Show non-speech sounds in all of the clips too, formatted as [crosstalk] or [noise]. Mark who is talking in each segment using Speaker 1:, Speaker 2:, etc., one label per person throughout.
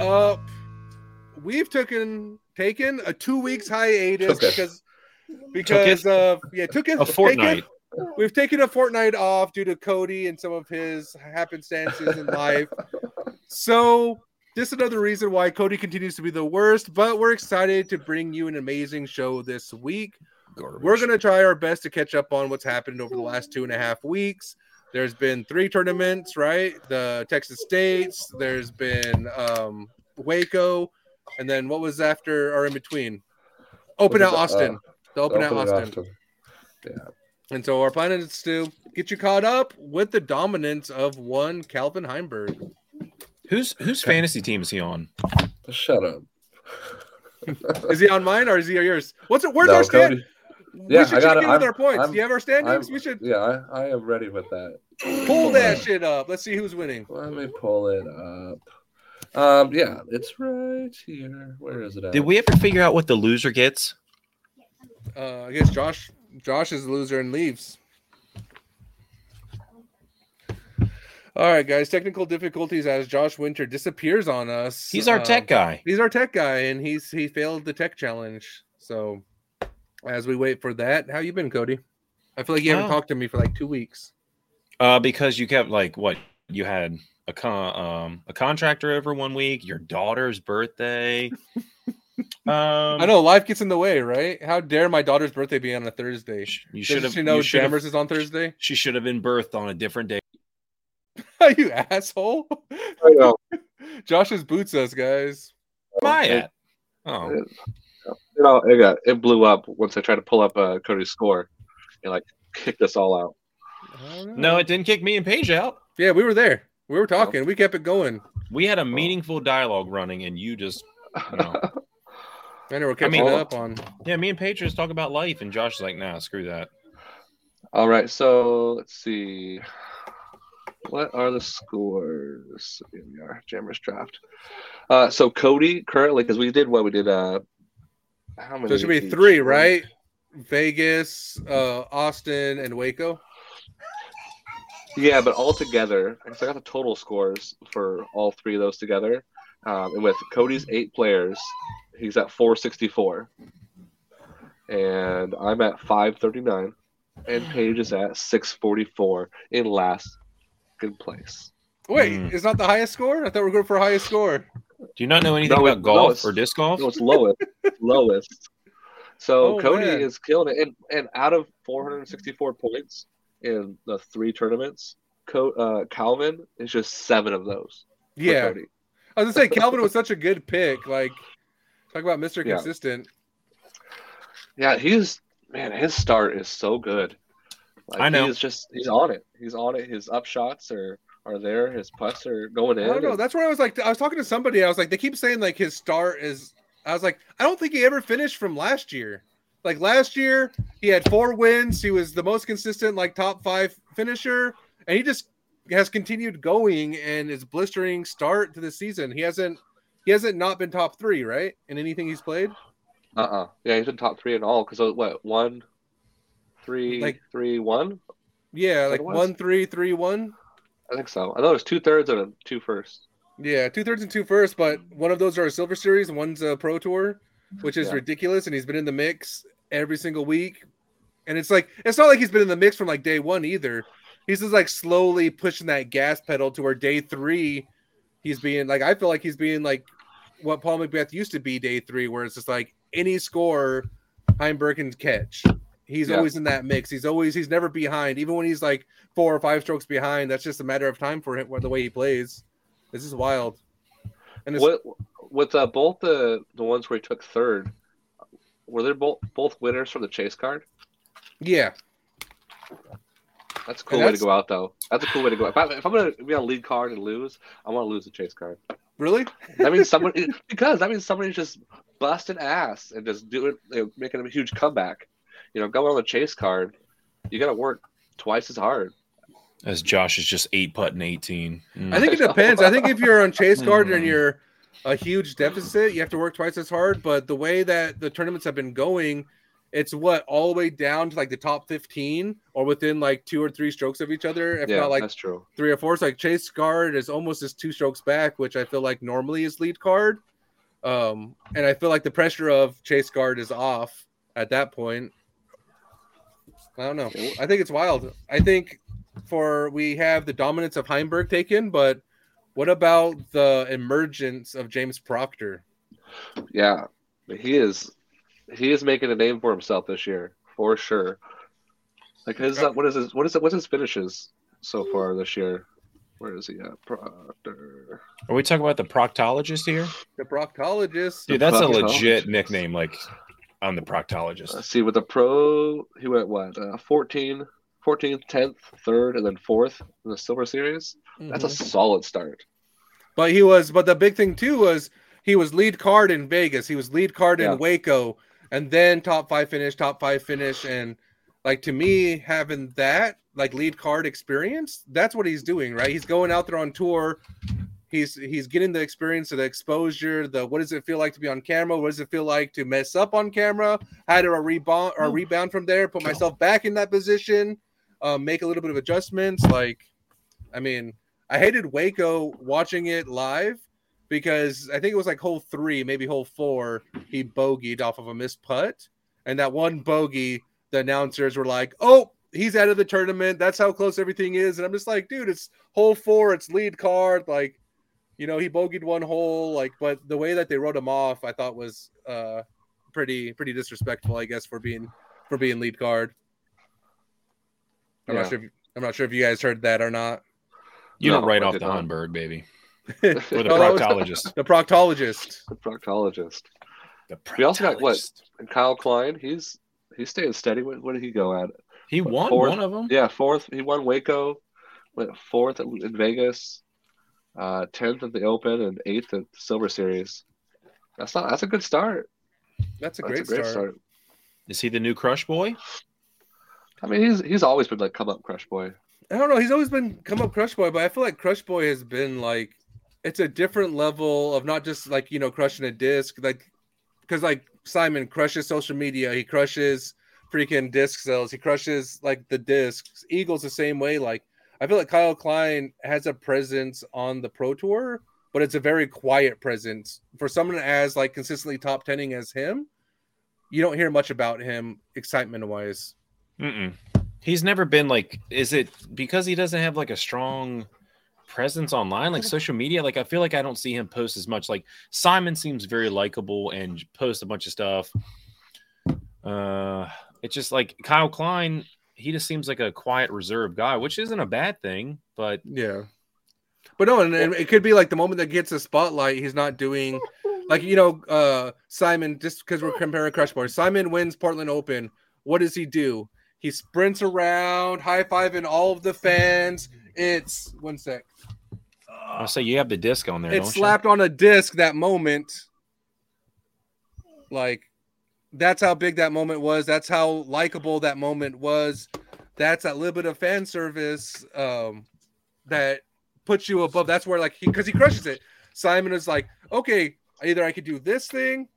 Speaker 1: is up? We've taken taken a two weeks hiatus
Speaker 2: Took it.
Speaker 1: because because of yeah took it
Speaker 3: A fortnight.
Speaker 1: taken- we've taken a fortnight off due to Cody and some of his happenstances in life. So this is another reason why Cody continues to be the worst, but we're excited to bring you an amazing show this week.
Speaker 3: Garbage.
Speaker 1: We're going to try our best to catch up on what's happened over the last two and a half weeks. There's been three tournaments, right? The Texas States, there's been um, Waco, and then what was after or in between? Open
Speaker 2: Was
Speaker 1: out Austin.
Speaker 2: uh,
Speaker 1: the Open out
Speaker 2: Open
Speaker 1: Austin.
Speaker 2: Austin.
Speaker 1: And so our plan is to get you caught up with the dominance of one Calvin Heimberg.
Speaker 3: Who's whose fantasy team is he on?
Speaker 2: Shut up.
Speaker 1: Is he on mine or is he on yours? What's it? Where's
Speaker 2: No,
Speaker 1: our stand?
Speaker 2: Cody. Yeah,
Speaker 1: we should
Speaker 2: I got
Speaker 1: check
Speaker 2: it.
Speaker 1: in with
Speaker 2: I'm-
Speaker 1: our points.
Speaker 2: I'm-
Speaker 1: Do you have our standings?
Speaker 2: I'm-
Speaker 1: we should
Speaker 2: Yeah, I, I am ready with that.
Speaker 1: pull that shit up. Let's see who's winning.
Speaker 2: Let me pull it up. Um, yeah, it's right here. Where is it at?
Speaker 3: Did we ever figure out what the loser gets?
Speaker 1: Uh, I guess Josh Josh is the loser and leaves. All right, guys. Technical difficulties as Josh Winter disappears on us.
Speaker 3: He's our
Speaker 1: Um,
Speaker 3: tech guy.
Speaker 1: He's our tech guy, and he's he failed the tech challenge. So, as we wait for that, how you been, Cody? I feel like you haven't
Speaker 3: Oh.
Speaker 1: talked to me for like two weeks.
Speaker 3: Uh, because you kept like what you had a con um a contractor over one week, your daughter's birthday. [laughs] um,
Speaker 1: I know life gets in the way, right? How dare my daughter's birthday be on a Thursday?
Speaker 3: you
Speaker 1: Should
Speaker 3: should have.
Speaker 1: she know
Speaker 3: you
Speaker 1: Jammers is on Thursday?
Speaker 3: She should have been birthed on a different day. [laughs]
Speaker 1: you asshole!
Speaker 2: I know. [laughs]
Speaker 1: Josh is boots us, guys.
Speaker 3: Am I at? Oh,
Speaker 2: it- You know, it got it blew up once I tried to pull up uh, Cody's score. It like kicked us all out.
Speaker 3: No, it didn't kick me and Paige out.
Speaker 1: Yeah, we were there. We were talking. We kept it going.
Speaker 3: We had a meaningful dialogue running, and you just, you know, [laughs]
Speaker 1: I know we're catching
Speaker 2: mean-
Speaker 1: up on.
Speaker 3: yeah, me and Paige just talk about life, and Josh is like, nah, screw that.
Speaker 2: All right, so let's see. What are the scores? Here we are, Jammers draft. Uh, so Cody currently, because we did what we did. Uh, how many?
Speaker 1: So it should be
Speaker 2: each?
Speaker 1: three, right? Vegas, uh, Austin, and Waco.
Speaker 2: Yeah, but all together, so I got the total scores for all three of those together. Um, and with Cody's eight players, he's at 464. And I'm at 539. And Paige is at 644 in last good place.
Speaker 1: Wait,
Speaker 3: Hmm.
Speaker 1: it's not the highest score? I thought we were going for highest score.
Speaker 3: Do you not know anything
Speaker 2: No,
Speaker 3: about golf
Speaker 2: it's-
Speaker 3: or disc golf?
Speaker 2: No, it's lowest. [laughs] lowest. So
Speaker 1: Oh,
Speaker 2: Cody
Speaker 1: man.
Speaker 2: is killing it. And, and out of 464 points in the three tournaments, Co- uh, Calvin is just seven of those.
Speaker 1: Yeah.
Speaker 2: Cody.
Speaker 1: I was gonna say Calvin was [laughs] such a good pick. Like, talk about Mr.
Speaker 2: Yeah.
Speaker 1: Consistent.
Speaker 2: Yeah, he's man. His start is so good. Like,
Speaker 3: I know.
Speaker 2: He's just he's on it. He's on it. His upshots are are there. His putts are going in.
Speaker 1: I don't know.
Speaker 2: and-
Speaker 1: That's where I was like, I was talking to somebody. I was like, they keep saying like his start is. I was like, I don't think he ever finished from last year. Like last year, he had four wins. He was the most consistent, like top five finisher, and he just has continued going and his blistering start to the season. He hasn't. He hasn't not been top three, right? In anything he's played.
Speaker 2: uh-uh. Yeah, he's in top three in all. Because what one, three,
Speaker 1: Like-
Speaker 2: three, one.
Speaker 1: Yeah, like one, three, three, one.
Speaker 2: I think so. I know there's two thirds and a two first.
Speaker 1: Yeah, two thirds and two first, but one of those are a Silver Series and one's a Pro Tour, which is
Speaker 2: Yeah.
Speaker 1: ridiculous. And he's been in the mix every single week. And it's like it's not like he's been in the mix from like day one either. He's just like slowly pushing that gas pedal to where day three, he's being like I feel like he's being like what Paul McBeth used to be day three, where it's just like any score Heimberg can catch. He's
Speaker 2: Yeah.
Speaker 1: always in that mix. He's always he's never behind, even when he's like four or five strokes behind. That's just a matter of time for him. The way he plays, this is wild. And it's,
Speaker 2: What with uh, both the the ones where he took third, were they both both winners from the chase card?
Speaker 1: yeah,
Speaker 2: That's a cool
Speaker 1: And
Speaker 2: way to go out, though. That's a cool way to go. If, I, if I'm gonna be on lead card and lose, I want to lose the chase card.
Speaker 1: really.
Speaker 2: That means someone [laughs] because that means somebody's just busting ass and just doing you know, making a huge comeback. You know, going on the chase card, you got to work twice as hard.
Speaker 3: As Josh is just eight putting eighteen. Mm.
Speaker 1: I think it depends. I think if you're on chase card and
Speaker 3: Hmm.
Speaker 1: you're a huge deficit, you have to work twice as hard. But the way that the tournaments have been going, it's what all the way down to like the top 15 or within like two or three strokes of each other, if
Speaker 2: yeah,
Speaker 1: not like
Speaker 2: that's true.
Speaker 1: three or four. So like Chase Card is almost just two strokes back, which I feel like normally is lead card. Um, and I feel like the pressure of Chase Card is off at that point. I don't know. I think it's wild. I think for we have the dominance of Heimberg taken, but what about the emergence of James Proctor?
Speaker 2: Yeah, he is. He is making a name for himself this year for sure. Like his uh, what is his what is it? What's his finishes so far this year? Where is he at? Proctor.
Speaker 3: Are we talking about the proctologist here?
Speaker 1: The proctologist.
Speaker 3: Dude, that's a legit nickname. Like, I'm the
Speaker 2: Let's
Speaker 3: proctologist.
Speaker 2: see, with the pro, he went what? Uh, 14, 14th, 10th, 3rd, and then 4th in the Silver Series. That's a
Speaker 1: Mhm.
Speaker 2: solid start.
Speaker 1: But he was, but the big thing too was he was lead card in Vegas. He was lead card
Speaker 2: Yeah.
Speaker 1: in Waco, and then top five finish, top five finish, and like to me, having that like lead card experience, that's what he's doing, right? He's going out there on tour. He's he's getting the experience of the exposure. The what does it feel like to be on camera? What does it feel like to mess up on camera? How do I rebound or
Speaker 3: Oh.
Speaker 1: rebound from there? Put myself back in that position. Um, make a little bit of adjustments. Like, I mean, I hated Waco watching it live because I think it was like hole three, maybe hole four. He bogeyed off of a missed putt, and that one bogey, the announcers were like, "Oh, he's out of the tournament. That's how close everything is." And I'm just like, "Dude, it's hole four. It's lead card. Like, you know, he bogeyed one hole. Like, but the way that they wrote him off, I thought was uh pretty pretty disrespectful. I guess for being for being lead card. I'm
Speaker 2: Yeah.
Speaker 1: not sure. If, I'm not sure if you guys heard that or not.
Speaker 3: You
Speaker 2: No,
Speaker 3: don't write off the
Speaker 2: not.
Speaker 3: Heimberg, baby.
Speaker 1: or [laughs]
Speaker 3: Or the
Speaker 1: Oh, that was-
Speaker 3: proctologist. [laughs]
Speaker 1: the proctologist.
Speaker 2: The proctologist.
Speaker 3: The
Speaker 2: We also got what?
Speaker 3: proctologist.
Speaker 2: And Kyle Klein, he's he's staying steady. What, what did he go at?
Speaker 3: He won
Speaker 2: Fourth.
Speaker 3: one of them.
Speaker 2: Yeah, fourth. He won Waco, went fourth in in Vegas, uh, tenth at the Open, and eighth at the Silver Series. That's not. That's a good start.
Speaker 1: That's a
Speaker 2: That's
Speaker 1: great,
Speaker 2: a great
Speaker 1: start.
Speaker 2: start.
Speaker 3: Is he the new Crush Boy?
Speaker 2: I mean, he's he's always been like come up crush boy.
Speaker 1: I don't know. He's always been come up Crush Boy, but I feel like Crush Boy has been like it's a different level of not just like you know crushing a disc, like because like Simon crushes social media, he crushes freaking disc sales, he crushes like the discs. Eagles the same way. Like I feel like Kyle Klein has a presence on the pro tour, but it's a very quiet presence for someone as like consistently top tenning as him. You don't hear much about him excitement wise.
Speaker 3: He's never been like. Is it because he doesn't have like a strong presence online, like social media? Like I feel like I don't see him post as much. Like Simon seems very likable and post a bunch of stuff. Uh, it's just like Kyle Klein. He just seems like a quiet, reserved guy, which isn't a bad thing. But
Speaker 1: Yeah. But no, and, and it could be like the moment that gets a spotlight, he's not doing like you know, uh Simon, just because we're comparing Crush Boy. Simon wins Portland Open. What does he do? He sprints around, high fiving all of the fans. It's one sec.
Speaker 3: I'll say you have the disc on there.
Speaker 1: It's slapped on a disc that moment. Like that's how big that moment was. That's how likable that moment was. That's a little bit of fan service um, that puts you above. That's where like he because he crushes it. Simon is like, okay, either I could do this thing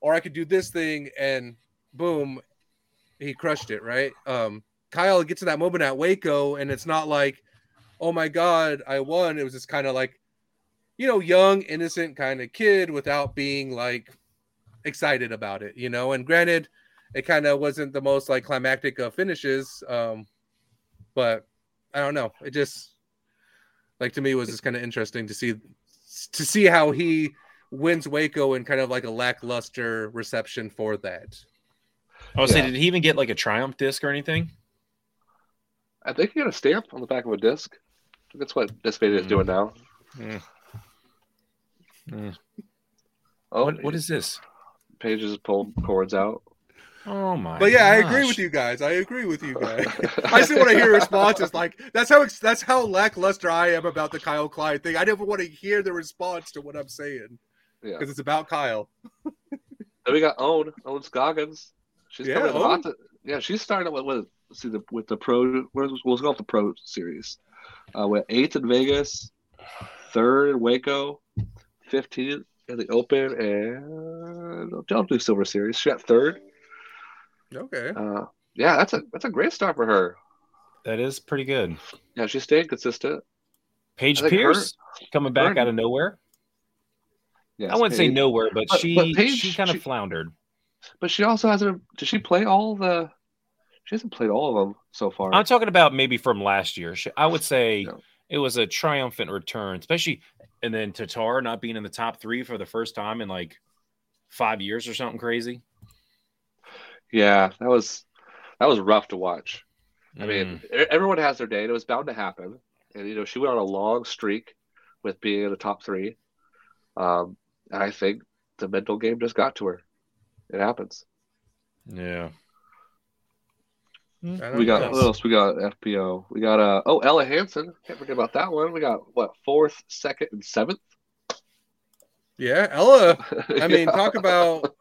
Speaker 1: or I could do this thing, and boom, he crushed it. Right. Um, Kyle gets to that moment at Waco, and it's not like, oh my god, I won. It was just kind of like, you know, young, innocent kind of kid without being like excited about it, you know. And granted, it kind of wasn't the most like climactic of finishes, um, but I don't know. It just like to me was just kind of interesting to see to see how he wins Waco and kind of like a lackluster reception for that.
Speaker 3: I was say,
Speaker 2: Yeah.
Speaker 3: did he even get like a triumph disc or anything?
Speaker 2: I think he got a stamp on the back of a disc. That's what Discmania is doing now.
Speaker 3: Mm. Mm.
Speaker 2: Oh,
Speaker 3: What, what is this?
Speaker 2: Pages pulled cords out.
Speaker 3: Oh my!
Speaker 1: But yeah, I agree with you guys. I agree with you guys. [laughs] I still want to hear responses. Like that's how ex- that's how lackluster I am about the Kyle Klein thing. I never want to hear the response to what I'm saying
Speaker 2: Yeah.
Speaker 1: because it's about Kyle. [laughs]
Speaker 2: Then we got Ohn, Ohn Scoggins. She's
Speaker 1: Yeah,
Speaker 2: coming
Speaker 1: Ohn.
Speaker 2: hot. To, yeah, she's starting with, with see the with the pro. We'll we'll go off the pro series. Uh, went eighth in Vegas, third in Waco, fifteenth in the Open, and don't do Silver Series. She got third.
Speaker 1: Okay.
Speaker 2: Uh, yeah, that's a that's a great start for her.
Speaker 3: That is pretty good.
Speaker 2: Yeah, she stayed consistent.
Speaker 3: Paige
Speaker 2: I think
Speaker 3: Pierce coming back
Speaker 2: her-
Speaker 3: out of nowhere.
Speaker 2: Yes,
Speaker 3: I wouldn't say nowhere, but,
Speaker 2: But-
Speaker 3: she
Speaker 2: but Paige,
Speaker 3: she kind of
Speaker 2: she-
Speaker 3: floundered.
Speaker 2: But she also hasn't. Did she play all the? She hasn't played all of them so far.
Speaker 3: I'm talking about maybe from last year. She, I would say
Speaker 2: No.
Speaker 3: it was a triumphant return, especially and then Tattar not being in the top three for the first time in like five years or something crazy.
Speaker 2: yeah, that was that was rough to watch. I mean,
Speaker 3: Mm.
Speaker 2: everyone has their day, and it was bound to happen. And you know, she went on a long streak with being in the top three. Um, and I think the mental game just got to her. It happens.
Speaker 3: yeah.
Speaker 1: I don't
Speaker 2: We got
Speaker 1: know.
Speaker 2: what else? We got FPO. We got uh oh Ella Hansen. Can't forget about that one. We got what fourth, second, and seventh.
Speaker 1: Yeah, Ella. [laughs] I mean,
Speaker 2: Yeah.
Speaker 1: talk about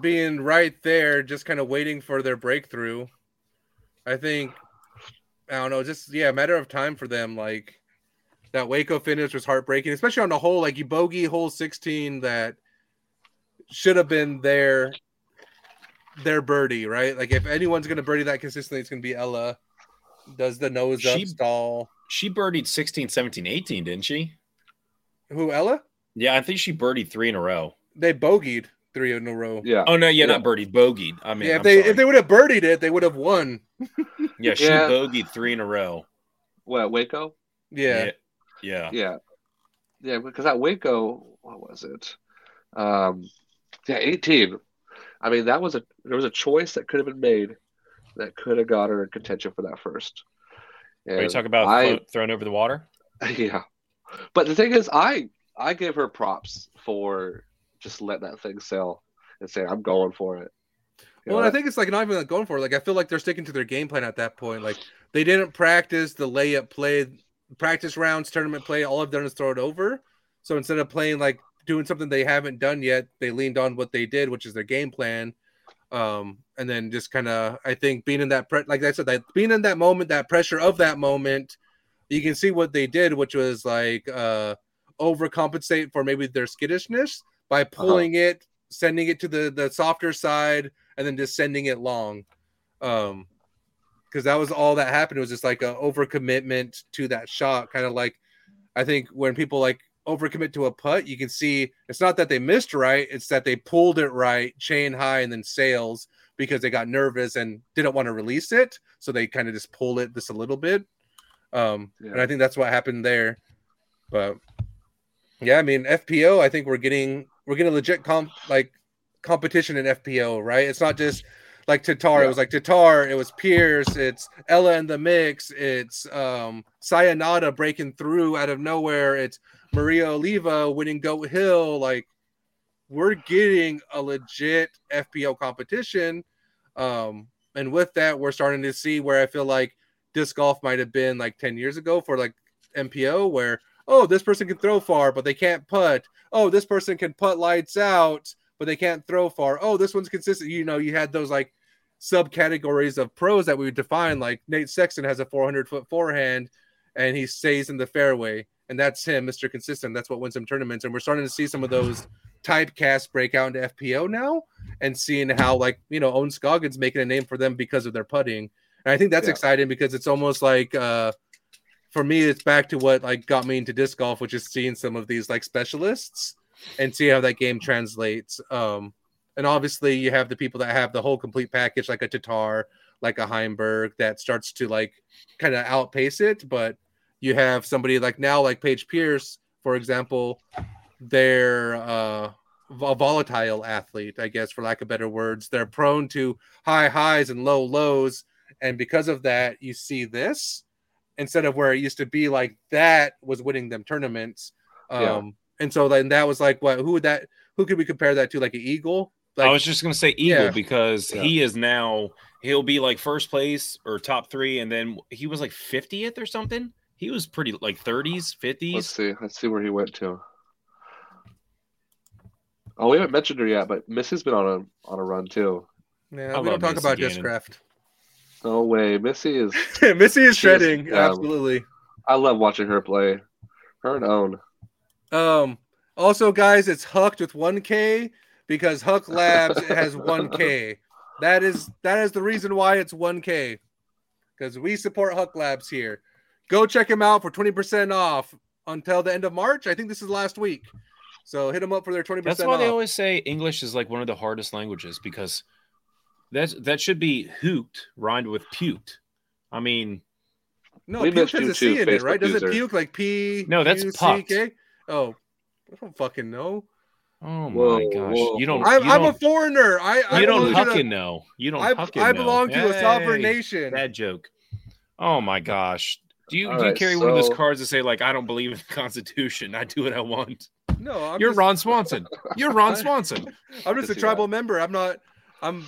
Speaker 1: being right there, just kind of waiting for their breakthrough. I think I don't know, just yeah, a matter of time for them. Like that Waco finish was heartbreaking, especially on the hole, like you bogey hole 16 that should have been their their birdie, right? Like if anyone's gonna birdie that consistently, it's gonna be Ella. Does the nose up
Speaker 3: She-
Speaker 1: stall?
Speaker 3: She birdied 16, 17, 18, didn't she?
Speaker 1: Who Ella?
Speaker 3: Yeah, I think she birdied three in a row.
Speaker 1: They bogeyed three in a row.
Speaker 2: yeah.
Speaker 3: Oh no, yeah,
Speaker 2: Yeah.
Speaker 3: not birdied, bogeyed. I mean,
Speaker 1: yeah, if
Speaker 3: I'm
Speaker 1: they
Speaker 3: sorry.
Speaker 1: if they would have birdied it, they would have won. [laughs]
Speaker 3: yeah, she
Speaker 2: Yeah.
Speaker 3: bogeyed three in a row.
Speaker 2: What Waco?
Speaker 1: Yeah.
Speaker 3: yeah, yeah.
Speaker 2: Yeah, yeah. Because at Waco, what was it? Um, yeah, eighteen. I mean, that was a there was a choice that could have been made that could have got her in contention for that first.
Speaker 3: Are you
Speaker 2: And
Speaker 3: talking about
Speaker 2: I,
Speaker 3: float, thrown over the water? [laughs]
Speaker 2: yeah. But the thing is, I I give her props for just letting that thing sail and saying, "I'm going for it." You
Speaker 1: Well,
Speaker 2: know,
Speaker 1: I think it's like not even like going for it. Like I feel like they're sticking to their game plan at that point. Like they didn't practice the layup play, practice rounds, tournament play. All I've done is throw it over. So instead of playing like doing something they haven't done yet, they leaned on what they did, which is their game plan. Um, and then just kind of, I think being in that, pre- like I said, that being in that moment, that pressure of that moment, you can see what they did, which was like uh overcompensate for maybe their skittishness by pulling it, sending it to the the softer side, and then just sending it long. Um, because that was all that happened. It was just like a overcommitment to that shot, kind of like I think when people like overcommit to a putt, you can see it's not that they missed right, it's that they pulled it right, chain high, and then sails because they got nervous and didn't want to release it, so they kind of just pulled it just a little bit. Um, and I think that's what happened there. But yeah, I mean FPO, I think we're getting we're getting legit comp like competition in FPO, right? It's not just like Tattar. It was like Tattar. It was Pierce. It's Ella in the mix. It's um Sayonara breaking through out of nowhere. It's Maria Oliva winning Goat Hill. Like we're getting a legit FPO competition. Um, and with that, we're starting to see where I feel like disc golf might have been like 10 years ago for like MPO, where oh, this person can throw far, but they can't putt. Oh, this person can putt lights out, but they can't throw far. Oh, this one's consistent. You know, you had those like subcategories of pros that we would define. Like Nate Sexton has a 400 foot forehand and he stays in the fairway. And that's him, Mr. Consistent. That's what wins him tournaments. And we're starting to see some of those typecast break out into FPO now and seeing how, like, you know, Ohn Scoggins making a name for them because of their putting. And I think that's
Speaker 2: Yeah.
Speaker 1: exciting because it's almost like, uh, for me, it's back to what like got me into disc golf, which is seeing some of these like specialists and see how that game translates. Um, and obviously, you have the people that have the whole complete package, like a Tattar, like a Heimberg, that starts to like kind of outpace it. But you have somebody like now, like Paige Pierce, for example, they're uh, a volatile athlete, I guess, for lack of better words. They're prone to high highs and low lows. And because of that, you see this instead of where it used to be like that was winning them tournaments. Um,
Speaker 2: Yeah.
Speaker 1: and so then that was like, what, who would that, who could we compare that to? Like an Eagle? Like,
Speaker 3: I was just gonna say Eagle
Speaker 1: Yeah.
Speaker 3: because
Speaker 2: Yeah.
Speaker 3: he is now he'll be like first place or top three, and then he was like 50th or something. He was pretty like 30s, 50s.
Speaker 2: Let's see. Let's see where he went to. Oh, we haven't mentioned her yet, but Missy's been on a on a run too.
Speaker 1: yeah,
Speaker 3: I
Speaker 1: we don't
Speaker 3: love
Speaker 1: talk
Speaker 3: Missy
Speaker 1: about
Speaker 3: Gannon.
Speaker 1: Discraft.
Speaker 2: No way, Missy is. [laughs]
Speaker 1: Missy is
Speaker 2: She's,
Speaker 1: shredding.
Speaker 2: um,
Speaker 1: Absolutely.
Speaker 2: I love watching her play. Her and Ohn.
Speaker 1: Um, also, guys, it's Hucked with 1K because Huk Labs has 1K. [laughs] That is that is the reason why it's 1K. Because we support Huk Labs here. Go check him out for 20% off until the end of March. I think this is last week. So hit them up for their 20%
Speaker 3: That's why
Speaker 1: off.
Speaker 3: they always say English is like one of the hardest languages because that's that should be hooped rhymed with puked. I mean,
Speaker 1: no,
Speaker 2: We
Speaker 1: puke
Speaker 2: missed
Speaker 1: has a C
Speaker 2: too,
Speaker 1: in it, right?
Speaker 2: Facebook
Speaker 1: Does it puke like P?
Speaker 3: No, that's
Speaker 1: U C
Speaker 3: pucked.
Speaker 1: Oh, I don't fucking know.
Speaker 3: oh my gosh,
Speaker 2: whoa.
Speaker 3: you don't.
Speaker 1: I'm,
Speaker 3: you
Speaker 1: I'm a
Speaker 3: don't,
Speaker 1: foreigner. I, I
Speaker 3: you don't
Speaker 1: belong to the-
Speaker 3: hucking know. You don't
Speaker 1: I,
Speaker 3: hucking
Speaker 1: I
Speaker 3: know.
Speaker 1: belong to a sovereign
Speaker 3: Hey,
Speaker 1: nation.
Speaker 3: Bad joke. Oh my gosh. Do you
Speaker 2: All
Speaker 3: do you
Speaker 2: right,
Speaker 3: carry one of those cards that say like I don't believe in the Constitution? I do what I want.
Speaker 1: No, I'm
Speaker 3: You're
Speaker 1: just,
Speaker 3: Ron Swanson. [laughs] You're Ron Swanson. [laughs]
Speaker 1: I'm just a
Speaker 2: see
Speaker 1: tribal member. I'm not. I'm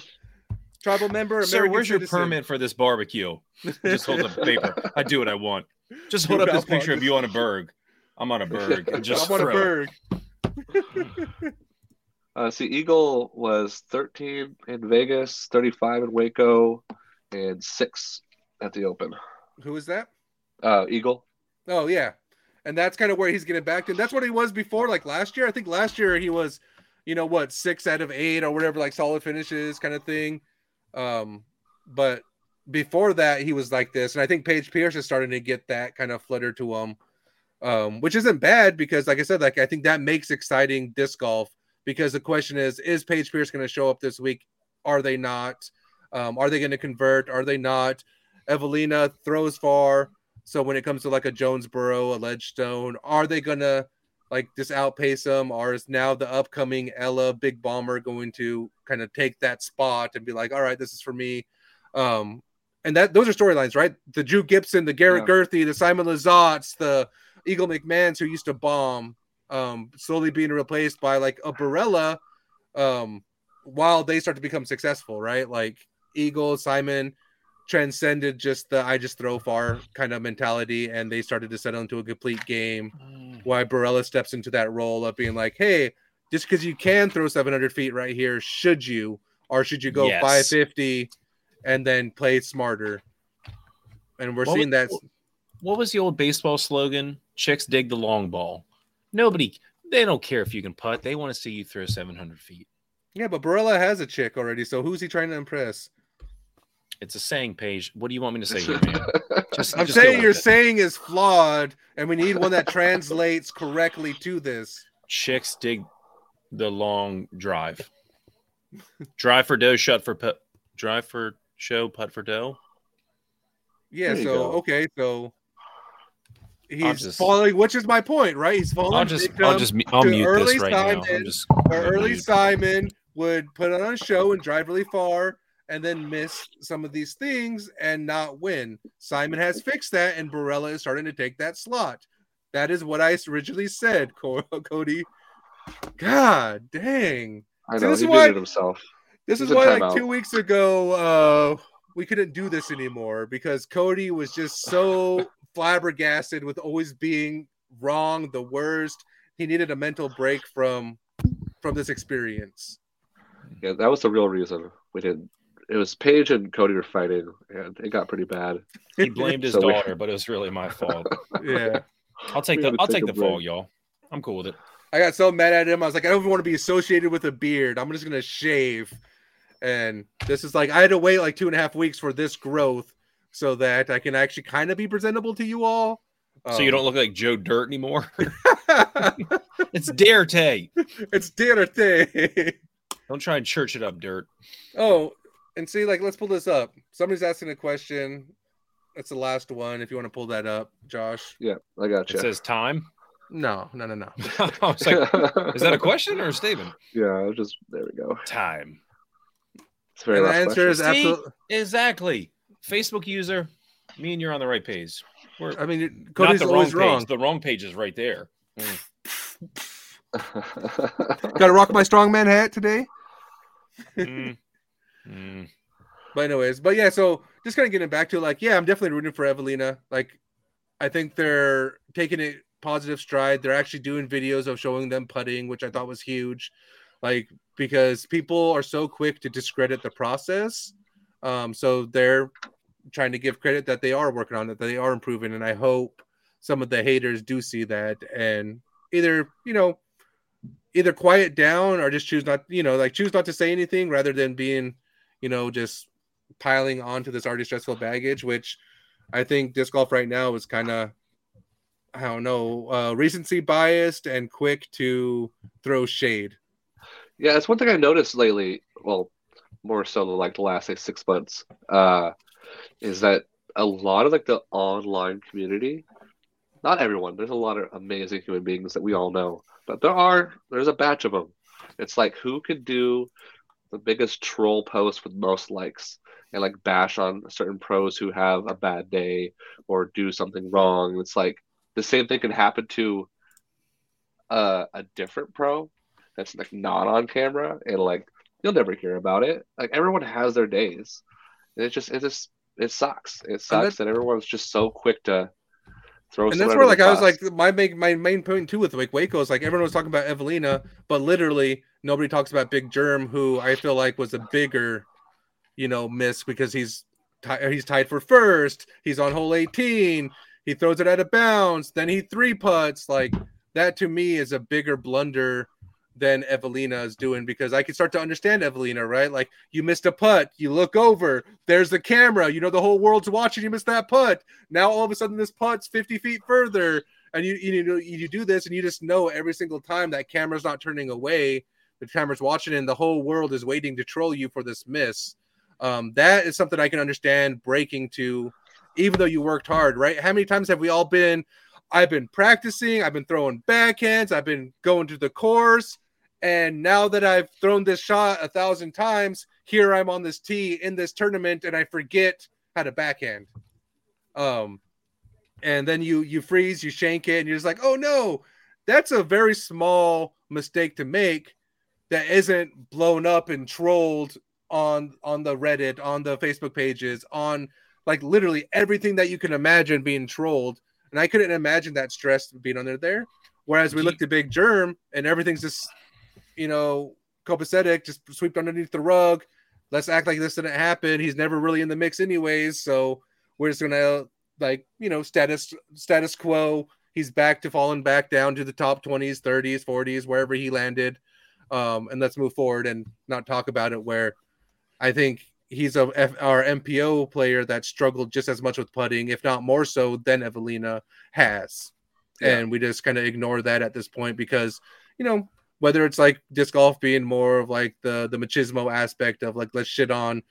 Speaker 1: tribal member.
Speaker 3: Sir,
Speaker 1: American
Speaker 3: where's your
Speaker 1: citizen.
Speaker 3: permit for this barbecue? Just hold up the paper. [laughs] I do what I want. Just hold
Speaker 1: Dude,
Speaker 3: up this
Speaker 1: I'm on
Speaker 3: picture of you on a berg. I'm on a berg. and Just
Speaker 1: I'm on a
Speaker 3: throw it.
Speaker 1: berg.
Speaker 2: Uh, see, Eagle was 13 in Vegas, 35 in Waco, and six at the Open.
Speaker 1: Who is that?
Speaker 2: Uh, Eagle.
Speaker 1: Oh yeah, and that's kind of where he's getting back to. That's what he was before. Like last year, I think last year he was, you know, what six out of eight or whatever, like solid finishes kind of thing. Um, but before that, he was like this, and I think Paige Pierce is starting to get that kind of flutter to him, um, which isn't bad because, like I said, like I think that makes exciting disc golf. Because the question is, is Paige Pierce going to show up this week? Are they not? Um, are they going to convert? Are they not? Evelina throws far. So when it comes to like a Jonesboro, a Ledgestone, are they gonna like just outpace them, or is now the upcoming Ella Big Bomber going to kind of take that spot and be like, all right, this is for me? Um, and that those are storylines, right? The Drew Gibson, the Garrett
Speaker 2: Yeah.
Speaker 1: Gerthy, the Simon Lizottes, the Eagle McMahons who used to bomb, um, slowly being replaced by like a Barella, um, while they start to become successful, right? Like Eagle, Simon transcended just the I just throw far kind of mentality, and they started to settle into a complete game. Mm. Why Barella steps into that role of being like, hey, just because you can throw 700 feet right here, should you, or should you go
Speaker 3: Yes.
Speaker 1: 550 and then play smarter? And we're
Speaker 3: What
Speaker 1: seeing that.
Speaker 3: What was the old baseball slogan? Chicks dig the long ball. Nobody, they don't care if you can putt. They want to see you throw 700 feet.
Speaker 1: Yeah, but Barella has a chick already, so who's he trying to impress?
Speaker 3: It's a saying page. What do you want me to say here, man? [laughs] Just,
Speaker 1: I'm
Speaker 3: just
Speaker 1: saying your
Speaker 3: it.
Speaker 1: saying is flawed, and we need one that translates correctly to this.
Speaker 3: chicks dig the long drive. drive for dough, shut for put. Drive for show, putt for dough.
Speaker 1: Yeah, so
Speaker 2: go.
Speaker 1: okay, so he's
Speaker 3: just-
Speaker 1: falling, which is my point, right? He's falling.
Speaker 3: I'll just, I'll just, I'll mute
Speaker 1: early
Speaker 3: this right now. I'm just
Speaker 1: where
Speaker 3: gonna
Speaker 1: early. Simon would put on a show and drive really far and then miss some of these things and not win. Simon has fixed that, and Barella is starting to take that slot. That is what I originally said, [laughs] Cody. God dang.
Speaker 2: I know
Speaker 1: this
Speaker 2: he
Speaker 1: is why-
Speaker 2: himself.
Speaker 1: This is why, like
Speaker 2: timeout.
Speaker 1: two weeks ago, uh, we couldn't do this anymore because Cody was just so [laughs] flabbergasted with always being wrong, the worst. He needed a mental break from from this experience.
Speaker 2: Yeah, that was the real reason we didn't. It was Paige and Cody were fighting, and it got pretty bad.
Speaker 3: He blamed his
Speaker 2: So we-
Speaker 3: daughter, but it was really my fault. [laughs]
Speaker 1: yeah.
Speaker 3: I'll take
Speaker 2: We
Speaker 3: the, I'll
Speaker 2: take
Speaker 3: take
Speaker 2: a
Speaker 3: the fall, y'all. I'm cool with it.
Speaker 1: I got so mad at him. I was like, I don't even want to be associated with a beard. I'm just gonna shave. And this is like I had to wait like two and a half weeks for this growth so that I can actually kind of be presentable to you all.
Speaker 3: So you don't
Speaker 1: Um,
Speaker 3: look like Joe Dirt anymore. [laughs] [laughs] it's Dare Tay.
Speaker 1: it's dinner thing.
Speaker 3: Don't try and church it up, Dirt.
Speaker 1: Oh, and see, like, let's pull this up. Somebody's asking a question. That's the last one. If you want to pull that up, Josh.
Speaker 2: Yeah, I got
Speaker 3: It
Speaker 2: you.
Speaker 3: says time.
Speaker 1: No, no, no, no. [laughs]
Speaker 3: I was like, is that a question or a statement?
Speaker 2: yeah, just there we go.
Speaker 3: Time.
Speaker 2: It's very
Speaker 1: And the
Speaker 2: last
Speaker 1: answer is
Speaker 2: question.
Speaker 3: See?
Speaker 1: absolutely.
Speaker 3: Exactly. Facebook user, me and you're on the right page. We're
Speaker 1: I mean,
Speaker 3: not
Speaker 1: Cody's
Speaker 3: the wrong
Speaker 1: always
Speaker 3: page.
Speaker 1: wrong.
Speaker 3: The wrong page is right there. [laughs]
Speaker 1: Got to rock my strongman hat today.
Speaker 3: Mm. Mm.
Speaker 1: But anyways, but yeah, so just kind of getting back to like, yeah, I'm definitely rooting for Evelina. Like, I think they're taking it positive stride. They're actually doing videos of showing them putting, which I thought was huge. Like, because people are so quick to discredit the process. Um, so they're trying to give credit that they are working on it, that they are improving. And I hope some of the haters do see that and either, you know, either quiet down or just choose not, you know, like choose not to say anything rather than being, you know, just piling onto this already stressful baggage, which I think disc golf right now is kind of I don't know, uh, recency biased and quick to throw shade.
Speaker 2: Yeah, it's one thing I noticed lately. Well, more so than like the last like six months, uh, is that a lot of like the online community, not everyone. There's a lot of amazing human beings that we all know, but there are there's a batch of them. It's like who could do the biggest troll post with most likes and like bash on certain pros who have a bad day or do something wrong. It's like the same thing can happen to uh, a different pro that's like not on camera and like you'll never hear about it. Like everyone has their days. And it just it just it sucks. It sucks that everyone's just so quick to throw.
Speaker 1: And that's where like I was like my main my main point too with like Waco is like everyone was talking about Evelina, but literally nobody talks about Big Germ, who I feel like was a bigger, you know, miss because he's he's tied for first. He's on hole 18 he throws it out of bounds, then he three putts. Like that to me is a bigger blunder than Evelina is doing because I can start to understand Evelina, right? Like you missed a putt, you look over, there's the camera, you know the whole world's watching you miss that putt. Now all of a sudden this putt's 50 feet further, and you you know you do this and you just know every single time that camera's not turning away, the camera's watching and the whole world is waiting to troll you for this miss. Um, that is something I can understand breaking to even though you worked hard, right? How many times have we all been? I've been practicing, I've been throwing backhands, I've been going to the course, and now that I've thrown this shot a thousand times, here I'm on this tee in this tournament, and I forget how to backhand. Um, and then you you freeze, you shank it, and you're just like, oh no, that's a very small mistake to make that isn't blown up and trolled on on the Reddit, on the Facebook pages, on like literally everything that you can imagine being trolled. And I couldn't imagine that stress being under there. Whereas we looked at Big Germ and everything's just, you know, copacetic, just swept underneath the rug. Let's act like this didn't happen. He's never really in the mix anyways. So we're just gonna like, you know, status status quo. He's back to falling back down to the top 20s, 30s, 40s, wherever he landed. Um, and let's move forward and not talk about it where I think he's a F, our MPO player that struggled just as much with putting, if not more so than Evelina has. Yeah. And we just kind of ignore that at this point because, you know, whether it's like disc golf being more of like the the machismo aspect of like let's shit on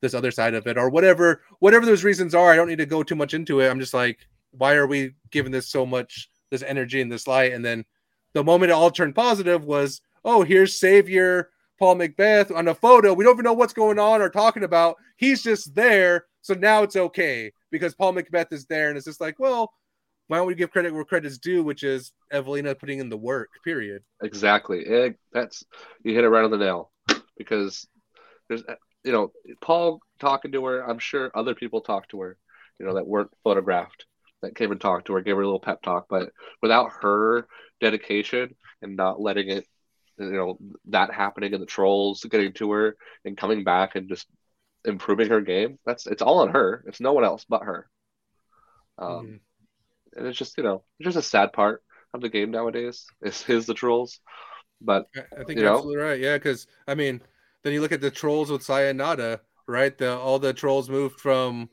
Speaker 1: this other side of it or whatever whatever those reasons are, I don't need to go too much into it. I'm just like, why are we giving this so much this energy and this light? And then the moment it all turned positive was, oh, here's Savior Paul McBeth on a photo. We don't even know what's going on or talking about. He's just there. So now it's okay because Paul McBeth is there. And it's just like, well, why don't we give credit where credit's due, which is Evelina putting in the work, period.
Speaker 2: Exactly. It, that's, you hit it right on the nail because there's, you know, Paul talking to her. I'm sure other people talked to her, you know, that weren't photographed that came and talked to her, gave her a little pep talk. But without her dedication and not letting it you know that happening and the trolls getting to her and coming back and just improving her game. That's it's all on her. It's no one else but her. Um, mm and it's just you know it's just a sad part of the game nowadays. Is is the trolls, but
Speaker 1: I think you are absolutely right. Yeah, because I mean, then you look at the trolls with Sayonara, right? The all the trolls moved from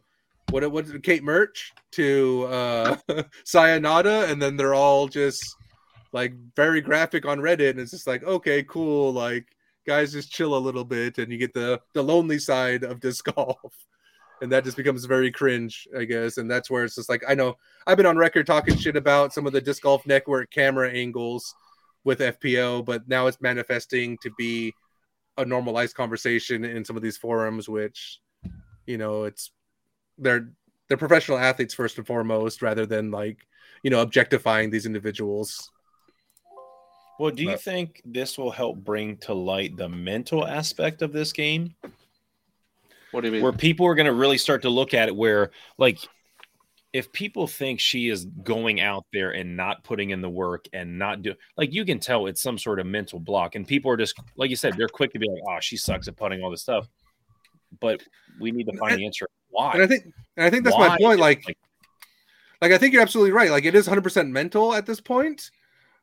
Speaker 1: what it what Kat Mertsch to uh [laughs] Sayonara, and then they're all just like very graphic on Reddit, and it's just like, okay, cool, like guys just chill a little bit, and you get the the lonely side of disc [laughs] golf. And that just becomes very cringe, I guess. And that's where it's just like I know I've been on record talking shit about some of the disc golf network camera angles with FPO, but now it's manifesting to be a normalized conversation in some of these forums, which you know, it's they're they're professional athletes first and foremost, rather than like you know objectifying these individuals.
Speaker 3: Well, do you but, think this will help bring to light the mental aspect of this game?
Speaker 2: What do you mean?
Speaker 3: Where people are going to really start to look at it, where like if people think she is going out there and not putting in the work and not do like you can tell it's some sort of mental block, and people are just like you said, they're quick to be like, "Oh, she sucks at putting all this stuff," but we need to find and, the answer why.
Speaker 1: And I think, and I think that's why? my point. Like, like, like I think you're absolutely right. Like, it is 100 percent mental at this point,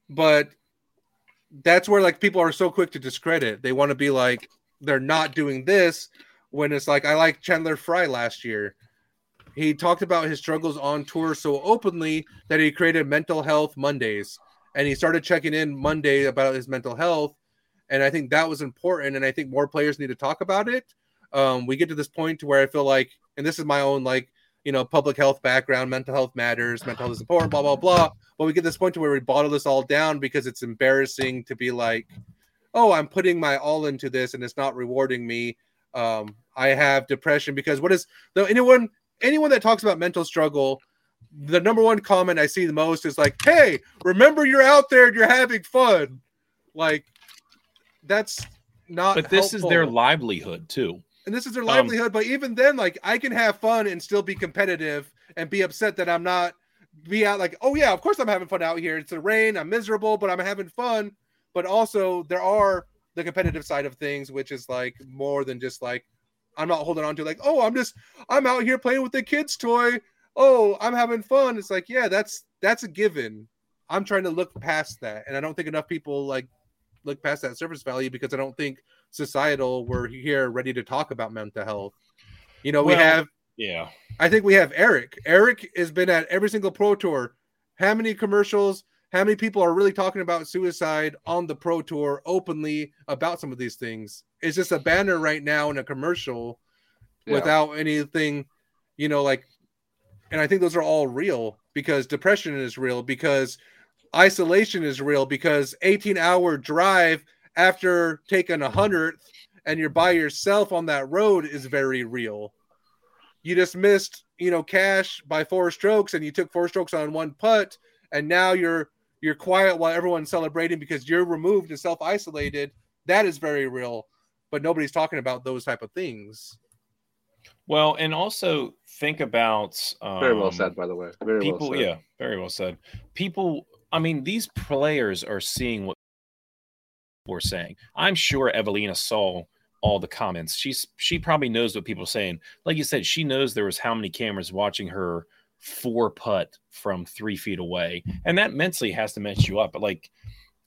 Speaker 1: but that's where like people are so quick to discredit. They want to be like they're not doing this when it's like I like Chandler Fry last year. He talked about his struggles on tour so openly that he created mental health Mondays and he started checking in Monday about his mental health. And I think that was important. And I think more players need to talk about it. Um, we get to this point to where I feel like, and this is my own like, you know, public health background, mental health matters, mental health is important, blah, blah, blah. But we get this point to where we bottle this all down because it's embarrassing to be like, oh, I'm putting my all into this and it's not rewarding me. Um, I have depression because what is though anyone anyone that talks about mental struggle, the number one comment I see the most is like, "Hey, remember you're out there and you're having fun." Like that's not.
Speaker 3: But this
Speaker 1: helpful.
Speaker 3: is their livelihood too.
Speaker 1: and this is their livelihood. but even then, like I can have fun and still be competitive and be upset that I'm not be out like, oh yeah, of course I'm having fun out here. It's the rain, I'm miserable, but I'm having fun. But also there are the competitive side of things, which is like more than just like I'm not holding on to like, oh, I'm just I'm out here playing with the kids' toy. Oh, I'm having fun. It's like, yeah, that's that's a given. I'm trying to look past that. And I don't think enough people like look past that surface value because I don't think societal we're here ready to talk about mental health. You know, we have
Speaker 3: Yeah.
Speaker 1: I think we have Eric. Eric has been at every single pro tour. How many commercials? How many people are really talking about suicide on the pro tour openly about some of these things? It's just a banner right now in a commercial
Speaker 2: Yeah.
Speaker 1: without anything, you know, like, and I think those are all real because depression is real, because isolation is real, because 18 hour drive after taking a hundredth and you're by yourself on that road is very real you just missed you know cash by four strokes and you took four strokes on one putt. And now you're you're quiet while everyone's celebrating because you're removed and self-isolated. That is very real but nobody's talking about those type of things.
Speaker 3: Well, and also think about um,
Speaker 2: Very well said, by the way. Very
Speaker 3: people
Speaker 2: well said.
Speaker 3: yeah very well said. People i mean these players are seeing what we're saying. I'm sure evelina saw all the comments. She's she probably knows what people are saying. Like you said she knows there was how many cameras watching her four putt from three feet away. And that mentally has to mess you up. But like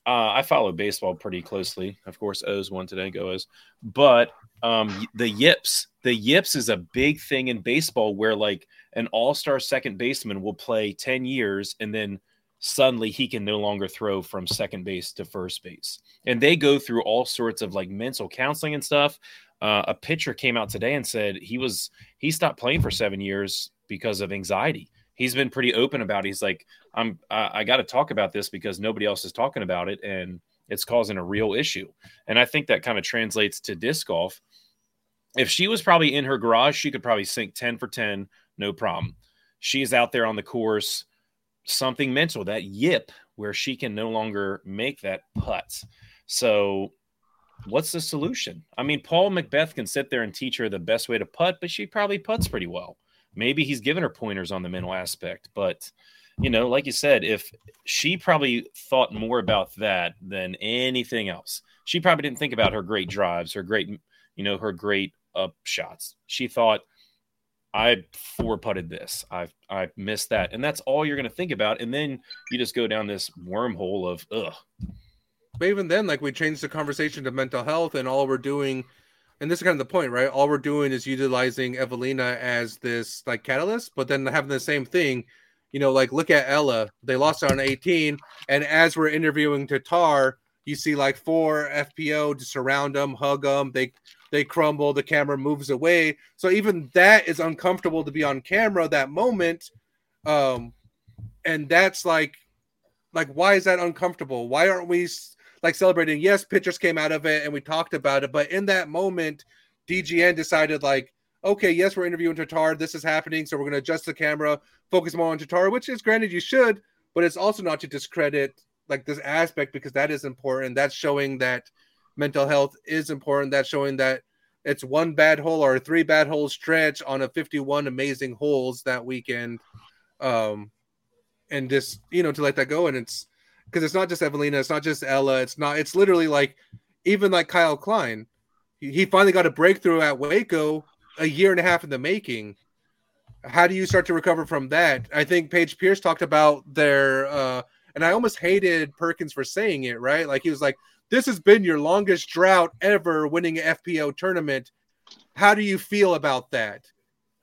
Speaker 3: uh, i follow baseball pretty closely. Of course o's won today. Go o's. But um the yips the yips is a big thing in baseball where like an all-star second baseman will play 10 years and then suddenly he can no longer throw from second base to first base. And they go through all sorts of like mental counseling and stuff. Uh, a pitcher came out today and said he was he stopped playing for seven years because of anxiety. He's been pretty open about it. he's like i'm i, I got to talk about this because nobody else is talking about it and it's causing a real issue. And i think that kind of translates to disc golf. If she was probably in her garage she could probably sink 10 for 10 no problem. She's out there on the course something mental that yip where she can no longer make that putt. So what's the solution? I mean paul mcbeth can sit there and teach her the best way to putt but she probably puts pretty well. Maybe he's given her pointers on the mental aspect but you know like you said if she probably thought more about that than anything else. She probably didn't think about her great drives her great you know her great up shots. She thought I four putted this. I I missed that, and that's all you're going to think about, and then you just go down this wormhole of ugh.
Speaker 1: but even then like we changed the conversation to mental health and all we're doing and this is kind of the point right all we're doing is utilizing evelina as this like catalyst but then having the same thing you know like look at ella they lost on 18 and as we're interviewing tattar you see like four fpo to surround them hug them they they crumble the camera moves away. So even that is uncomfortable to be on camera that moment um and that's like like why is that uncomfortable? Why aren't we like celebrating? Yes pictures came out of it and we talked about it but in that moment dgn decided like okay yes we're interviewing tattar. This is happening so we're going to adjust the camera focus more on tattar which is granted you should but it's also not to discredit like this aspect because that is important that's showing that mental health is important that's showing that it's one bad hole or three bad hole stretch on a 51 amazing holes that weekend um and just you know to let that go and it's because it's not just Evelina, it's not just Ella, it's not it's literally like even like Kyle Klein. He, he finally got a breakthrough at Waco a year and a half in the making. How do you start to recover from that? I think Paige Pierce talked about their uh and I almost hated Perkins for saying it, right? Like he was like, This has been your longest drought ever winning an FPO tournament. How do you feel about that?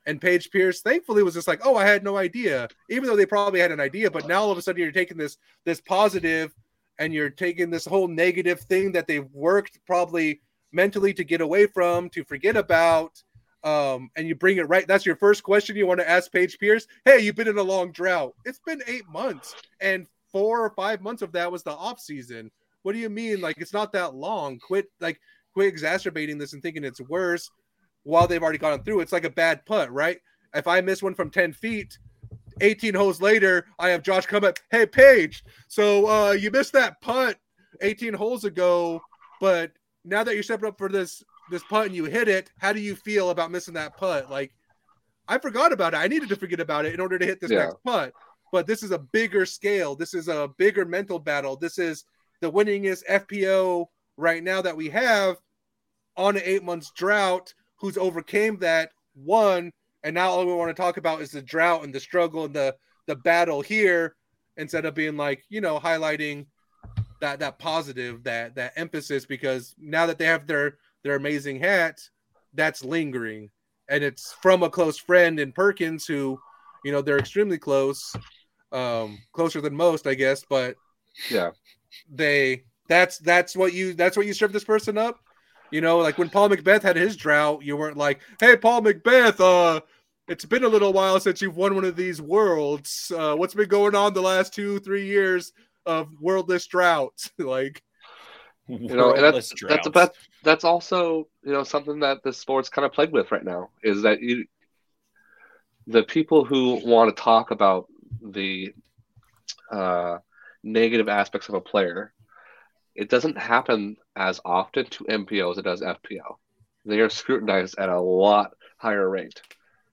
Speaker 1: And Paige Pierce, thankfully, was just like, "Oh, I had no idea," even though they probably had an idea. But now all of a sudden, you're taking this this positive, and you're taking this whole negative thing that they've worked probably mentally to get away from, to forget about, um, and you bring it right. That's your first question you want to ask Paige Pierce. Hey, you've been in a long drought. It's been eight months, and four or five months of that was the off season. What do you mean? Like it's not that long. Quit like quit exacerbating this and thinking it's worse while they've already gone through. It's like a bad putt, right? If I miss one from 10 feet, 18 holes later, I have Josh come up, hey Paige, so uh you missed that putt 18 holes ago, but now that you're stepping up for this this putt and you hit it, how do you feel about missing that putt? Like I forgot about it. I needed to forget about it in order to hit this
Speaker 2: Yeah.
Speaker 1: next putt. But this is a bigger scale. This is a bigger mental battle. This is the winningest FPO right now that we have on an eight months drought who's overcame that one and now all we want to talk about is the drought and the struggle and the the battle here instead of being like you know highlighting that that positive that that emphasis because now that they have their their amazing hat that's lingering and it's from a close friend in Perkins who you know they're extremely close um closer than most i guess but
Speaker 2: Yeah.
Speaker 1: they that's that's what you that's what you serve this person up? You know like when paul mcbeth had his drought you weren't like hey paul mcbeth uh it's been a little while since you've won one of these worlds. Uh what's been going on the last two three years of worldless drought? [laughs] Like
Speaker 2: You know, and
Speaker 3: Worldless
Speaker 2: that's that's about that's also you know something that the sport's kind of plagued with right now is that you the people who want to talk about the uh, negative aspects of a player, it doesn't happen as often to MPO as it does FPO. They are scrutinized at a lot higher rate,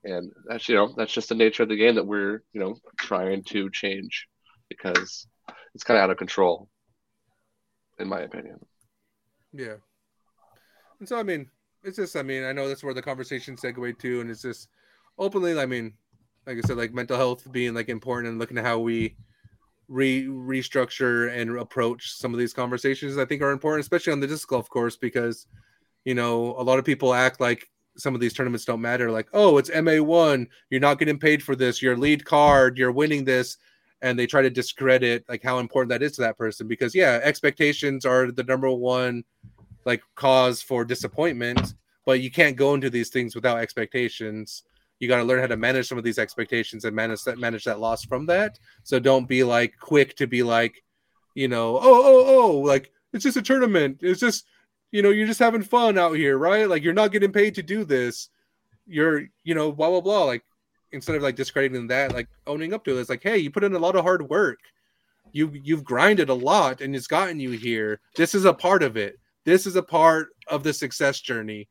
Speaker 2: and that's you know that's just the nature of the game that we're you know trying to change because it's kind of out of control, in my opinion.
Speaker 1: Yeah. And so I mean, it's just I mean, I know that's where the conversation segue to, and it's just openly, I mean, like I said, like mental health being like important and looking at how we re restructure and approach some of these conversations I think are important, especially on the disc golf course, because you know, a lot of people act like some of these tournaments don't matter, like, oh, it's MA one, you're not getting paid for this, your lead card, you're winning this. And they try to discredit like how important that is to that person because yeah, expectations are the number one like cause for disappointment but you can't go into these things without expectations you got to learn how to manage some of these expectations and manage that manage that loss from that. So don't be like quick to be like you know oh oh oh like it's just a tournament. It's just you know you're just having fun out here right? Like you're not getting paid to do this. You're you know blah blah blah. Like instead of like discrediting that like owning up to it it's like hey you put in a lot of hard work. You you've grinded a lot and it's gotten you here. This is a part of it. This is a part of the success journey.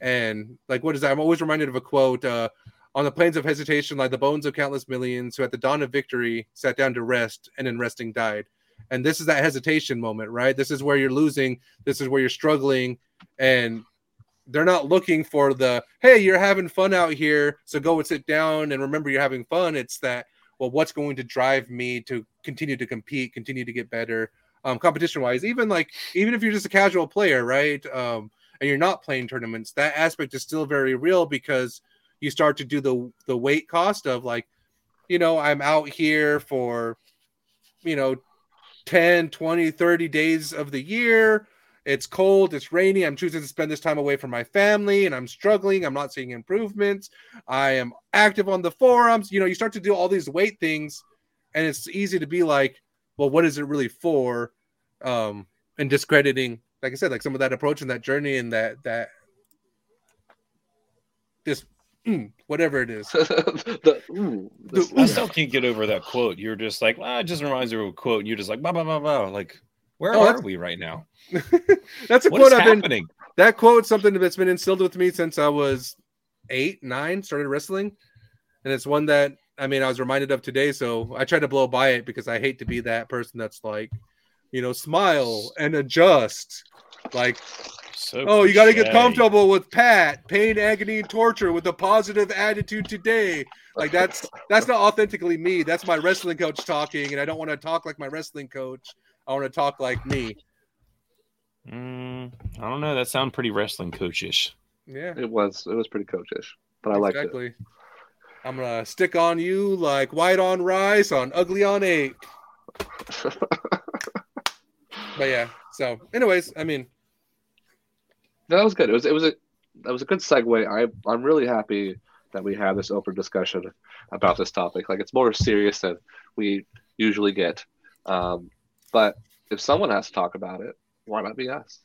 Speaker 1: And like what is that? I'm always reminded of a quote uh on the plains of hesitation lie the bones of countless millions who at the dawn of victory sat down to rest and in resting died. And this is that hesitation moment right? This is where you're losing. This is where you're struggling. And they're not looking for the hey you're having fun out here so go and sit down and remember you're having fun. It's that well what's going to drive me to continue to compete continue to get better? Um, competition wise even like even if you're just a casual player right um, and you're not playing tournaments that aspect is still very real because you start to do the the weight cost of like you know i'm out here for you know 10 20 30 days of the year. It's cold it's rainy. I'm choosing to spend this time away from my family and i'm struggling. I'm not seeing improvements. I am active on the forums. You know you start to do all these weight things and it's easy to be like well what is it really for? Um and discrediting like i said like some of that approach and that journey and that that this mm, whatever it is [laughs]
Speaker 2: the, ooh, the-
Speaker 3: I still can't get over that quote. You're just like, ah, it just reminds me of a quote. And you're just like, blah, blah, blah, blah. Like, where
Speaker 1: Oh,
Speaker 3: are we right now? [laughs]
Speaker 1: that's a
Speaker 3: What
Speaker 1: quote
Speaker 3: is
Speaker 1: i've been
Speaker 3: happening?
Speaker 1: that quote something that's been instilled with me since I was eight, nine, started wrestling. And it's one that I mean I was reminded of today. So I try to blow by it because I hate to be that person that's like, you know, smile and adjust. Like,
Speaker 3: So
Speaker 1: oh, you gotta get comfortable with Pat, pain, agony, and torture with a positive attitude today. Like that's that's not authentically me. That's my wrestling coach talking, and I don't want to talk like my wrestling coach. I want to talk like me.
Speaker 3: Mm, I don't know. That sounds pretty wrestling coachish.
Speaker 1: Yeah,
Speaker 2: It was it was pretty coachish, but I liked it.
Speaker 1: I'm gonna stick on you like white on rice on ugly on eight. [laughs] But yeah, so anyways, I mean,
Speaker 2: that was good. It was it was a that was a good segue. I I'm really happy that we have this open discussion about this topic. Like it's more serious than we usually get. Um, but if someone has to talk about it, why not be us?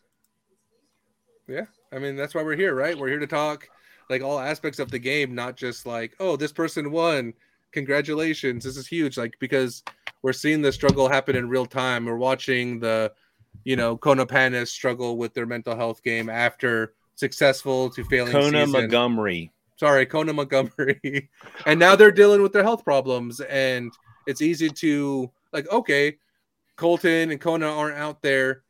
Speaker 1: yeah, I mean that's why we're here, right? We're here to talk like all aspects of the game, not just like, oh, this person won. Congratulations, this is huge. Like because we're seeing the struggle happen in real time. We're watching the, you know, Kona Panis struggle with their mental health game after successful to failing
Speaker 3: Kona
Speaker 1: season.
Speaker 3: Montgomery.
Speaker 1: sorry, Kona Montgomery. [laughs] and now they're dealing with their health problems. And it's easy to like, okay, Colton and Kona aren't out there.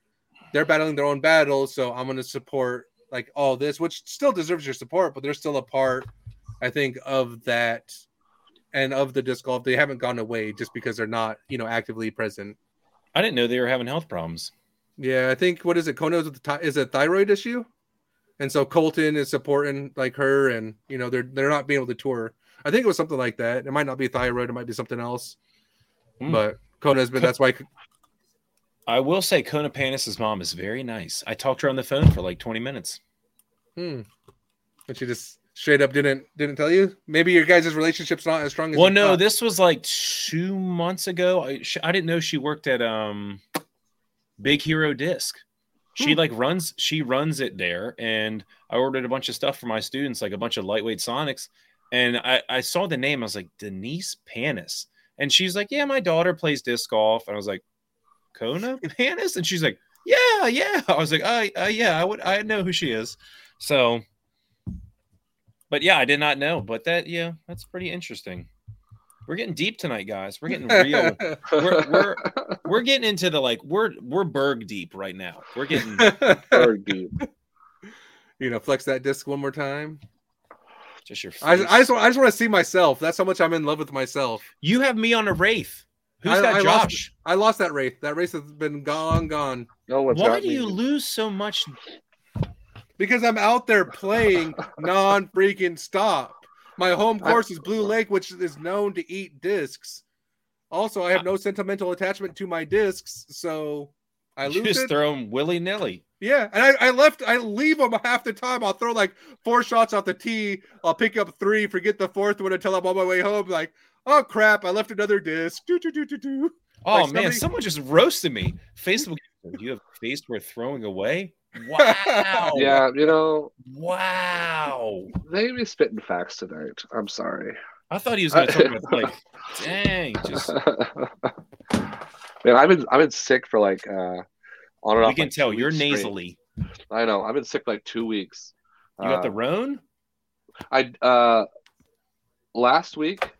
Speaker 1: They're battling their own battles. So I'm gonna support like all this, which still deserves your support, but they're still a part, I think, of that and of the disc golf. They haven't gone away just because they're not, you know, actively present.
Speaker 3: I didn't know they were having health problems.
Speaker 1: Yeah, I think what is it? Kona's with the is a thyroid issue, and so Colton is supporting like her, and you know they're they're not being able to tour. I think it was something like that. It might not be thyroid, it might be something else,
Speaker 3: Hmm.
Speaker 1: but Kona has been. That's why.
Speaker 3: I will say Kona Panis's mom is very nice. I talked to her on the phone for like 20 minutes.
Speaker 1: Hmm. And she just straight up didn't didn't tell you. Maybe your guys' relationship's not as strong as.
Speaker 3: Well, no,
Speaker 1: thought.
Speaker 3: this was like two months ago. I, I didn't know she worked at um Big Hero Disc. She
Speaker 1: Hmm.
Speaker 3: like runs she runs it there, and I ordered a bunch of stuff for my students, like a bunch of lightweight Sonics. And I, I saw the name, I was like Denise Panis, and she's like, "Yeah, my daughter plays disc golf," and I was like, "Kona Panis," and she's like, "Yeah, yeah." I was like, "I, uh, yeah, I would, I know who she is." So, but yeah, I did not know. But that, yeah, that's pretty interesting. We're getting deep tonight, guys. We're getting real. we're, we're [laughs] we're getting into the like we're we're berg deep right now. We're getting [laughs]
Speaker 2: Bird deep. [laughs]
Speaker 1: you know, flex that disc one more time.
Speaker 3: just your. Face.
Speaker 1: I, I just want, I just want to see myself. That's how much I'm in love with myself.
Speaker 3: you have me on a wraith. Who's
Speaker 1: I-
Speaker 3: got
Speaker 1: I lost-
Speaker 3: Josh?
Speaker 1: I lost that wraith. That wraith has been gone, gone.
Speaker 2: No one's
Speaker 3: Why do
Speaker 2: me.
Speaker 3: you lose so much?
Speaker 1: Because I'm out there playing non freaking stop. My home
Speaker 2: I-
Speaker 1: course is Blue Lake, which is known to eat discs. Also, I have no sentimental attachment to my discs, so I lose
Speaker 3: just
Speaker 1: it.
Speaker 3: throw them willy nilly.
Speaker 1: Yeah, and I, I left. I leave them half the time. I'll throw like four shots off the tee. I'll pick up three, forget the fourth one until I'm on my way home. Like, oh crap, I left another disc. Do do do do do.
Speaker 3: Oh
Speaker 1: Like
Speaker 3: man,
Speaker 1: somebody-
Speaker 3: someone just roasted me. Facebook, do you have a face worth throwing away? Wow.
Speaker 2: Yeah, you know,
Speaker 3: Wow.
Speaker 2: they be spitting facts tonight. I'm sorry.
Speaker 3: I thought he was going to talk about [laughs] like, dang, just [laughs]
Speaker 2: Man, I've been I've been sick for like uh on and off.
Speaker 3: we can
Speaker 2: like,
Speaker 3: tell you're
Speaker 2: weeks straight.
Speaker 3: nasally.
Speaker 2: I know. I've been sick like two weeks.
Speaker 3: You got the
Speaker 2: Uh,
Speaker 3: roan?
Speaker 2: I uh last week,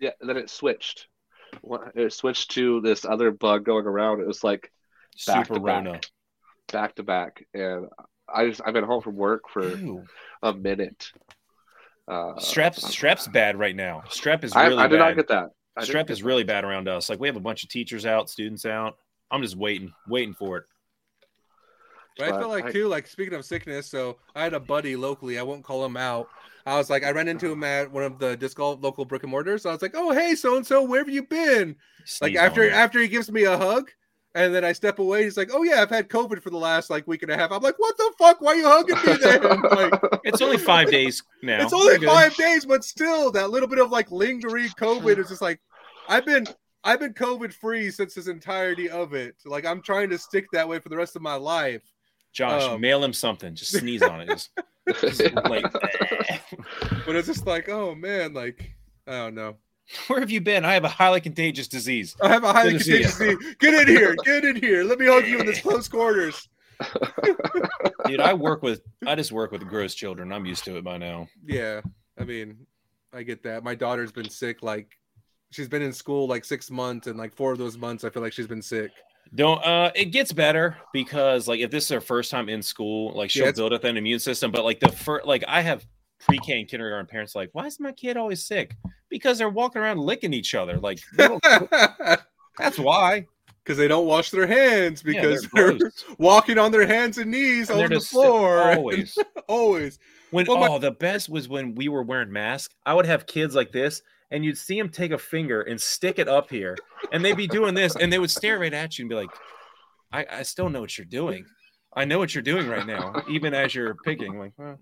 Speaker 2: yeah. Then it switched. It switched to this other bug going around. It was like back
Speaker 3: Super
Speaker 2: to.
Speaker 3: Rona.
Speaker 2: back to back, and I just I've been home from work for
Speaker 3: Ew.
Speaker 2: a minute. Uh,
Speaker 3: Strep's strep's bad right now. Strep is
Speaker 2: I,
Speaker 3: really
Speaker 2: I did
Speaker 3: bad.
Speaker 2: not get that. I
Speaker 3: Strep is
Speaker 2: that.
Speaker 3: really bad around us. Like we have a bunch of teachers out, students out. I'm just waiting, waiting for it.
Speaker 1: But I feel like
Speaker 2: I-
Speaker 1: too, like speaking of sickness, so I had a buddy locally. I won't call him out. I was like, I ran into him at one of the disc golf local brick and mortars. I was like, oh hey, so and so, where have you been? Like after after he gives me a hug, and then I step away. He's like, oh yeah, I've had COVID for the last like week and a half. I'm like, what the fuck? Why are you hugging me then? Like, [laughs]
Speaker 3: it's only five days now.
Speaker 1: it's only
Speaker 3: We're good.
Speaker 1: five days, but still, that little bit of like lingering COVID is just like, I've been. I've been COVID free since this entirety of it. Like I'm trying to stick that way for the rest of my life.
Speaker 3: Josh,
Speaker 1: um,
Speaker 3: mail him something. Just sneeze on it. Just, [laughs] just like.
Speaker 1: But it's just like, oh man, like I don't know. [laughs]
Speaker 3: where have you been? I have a highly contagious disease.
Speaker 1: I have a highly
Speaker 3: Good
Speaker 1: contagious disease. Get in here, [laughs] get in here. Let me hug you in this close quarters. [laughs]
Speaker 3: Dude, I work with I just work with gross children. I'm used to it by now.
Speaker 1: Yeah, I mean, I get that. My daughter's been sick. Like, she's been in school like six months, and like four of those months, I feel like she's been sick.
Speaker 3: Don't uh it gets better because like if this is her first time in school, like she'll
Speaker 1: Yeah,
Speaker 3: build up an immune system. But like the first like I have pre-K and kindergarten parents like, why is my kid always sick? Because they're walking around licking each other. Like [laughs] that's why.
Speaker 1: because they don't wash their hands
Speaker 3: Yeah,
Speaker 1: because
Speaker 3: they're
Speaker 1: they're, walking on their hands and knees
Speaker 3: And
Speaker 1: on the floor. [laughs]
Speaker 3: always.
Speaker 1: always.
Speaker 3: When
Speaker 1: Well, my-
Speaker 3: oh, the best was when we were wearing masks. I would have kids like this, and you'd see them take a finger and stick it up here, and they'd be doing this, and they would stare right at you and be like, "I, I still know what you're doing. I know what you're doing right now, even as you're picking." Like, well,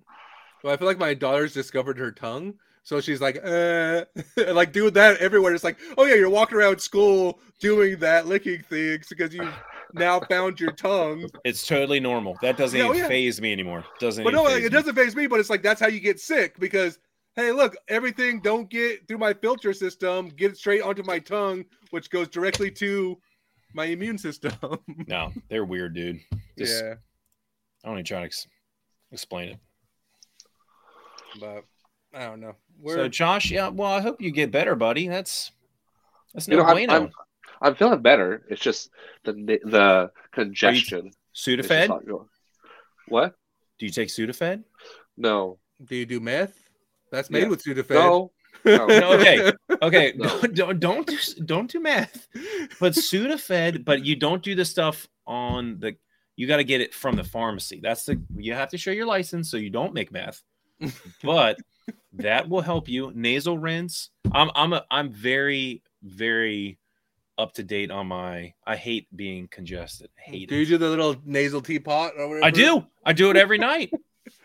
Speaker 1: Well, I feel like my daughter's discovered her tongue. So she's like, uh, [laughs] like doing that everywhere. It's like, oh yeah, you're walking around school doing that, licking things because you now found your tongue.
Speaker 3: it's totally normal. That doesn't
Speaker 1: Yeah, oh,
Speaker 3: even
Speaker 1: yeah.
Speaker 3: phase me anymore. Doesn't.
Speaker 1: But
Speaker 3: even
Speaker 1: no, like, it doesn't phase me. But it's like that's how you get sick because hey, look, everything don't get through my filter system, get straight onto my tongue, which goes directly to my immune system.
Speaker 3: No, they're weird, dude. [laughs] Just,
Speaker 1: yeah,
Speaker 3: I don't even try to ex- explain it.
Speaker 1: But I don't know.
Speaker 3: So,
Speaker 1: We're
Speaker 3: Josh, yeah, well, I hope you get better, buddy. That's that's
Speaker 2: You
Speaker 3: no
Speaker 2: know, I'm,
Speaker 3: bueno.
Speaker 2: I'm, I'm feeling better. It's just the the congestion. is
Speaker 3: Sudafed?
Speaker 2: What?
Speaker 3: Do you take Sudafed?
Speaker 2: No.
Speaker 1: do you do meth? That's made
Speaker 2: Yeah.
Speaker 1: with Sudafed.
Speaker 2: No. [laughs] No.
Speaker 3: No, okay. [laughs] Okay,
Speaker 2: No. [laughs]
Speaker 3: don't, don't don't do don't do math. But Sudafed, but you don't do the stuff on the. You got to get it from the pharmacy. That's the you have to show your license so you don't make meth. But that will help you. Nasal rinse. I'm I'm a, I'm very very up to date on my. I hate being congested. I hate
Speaker 1: do
Speaker 3: it.
Speaker 1: you do the little nasal teapot or whatever?
Speaker 3: I do. I do it every night.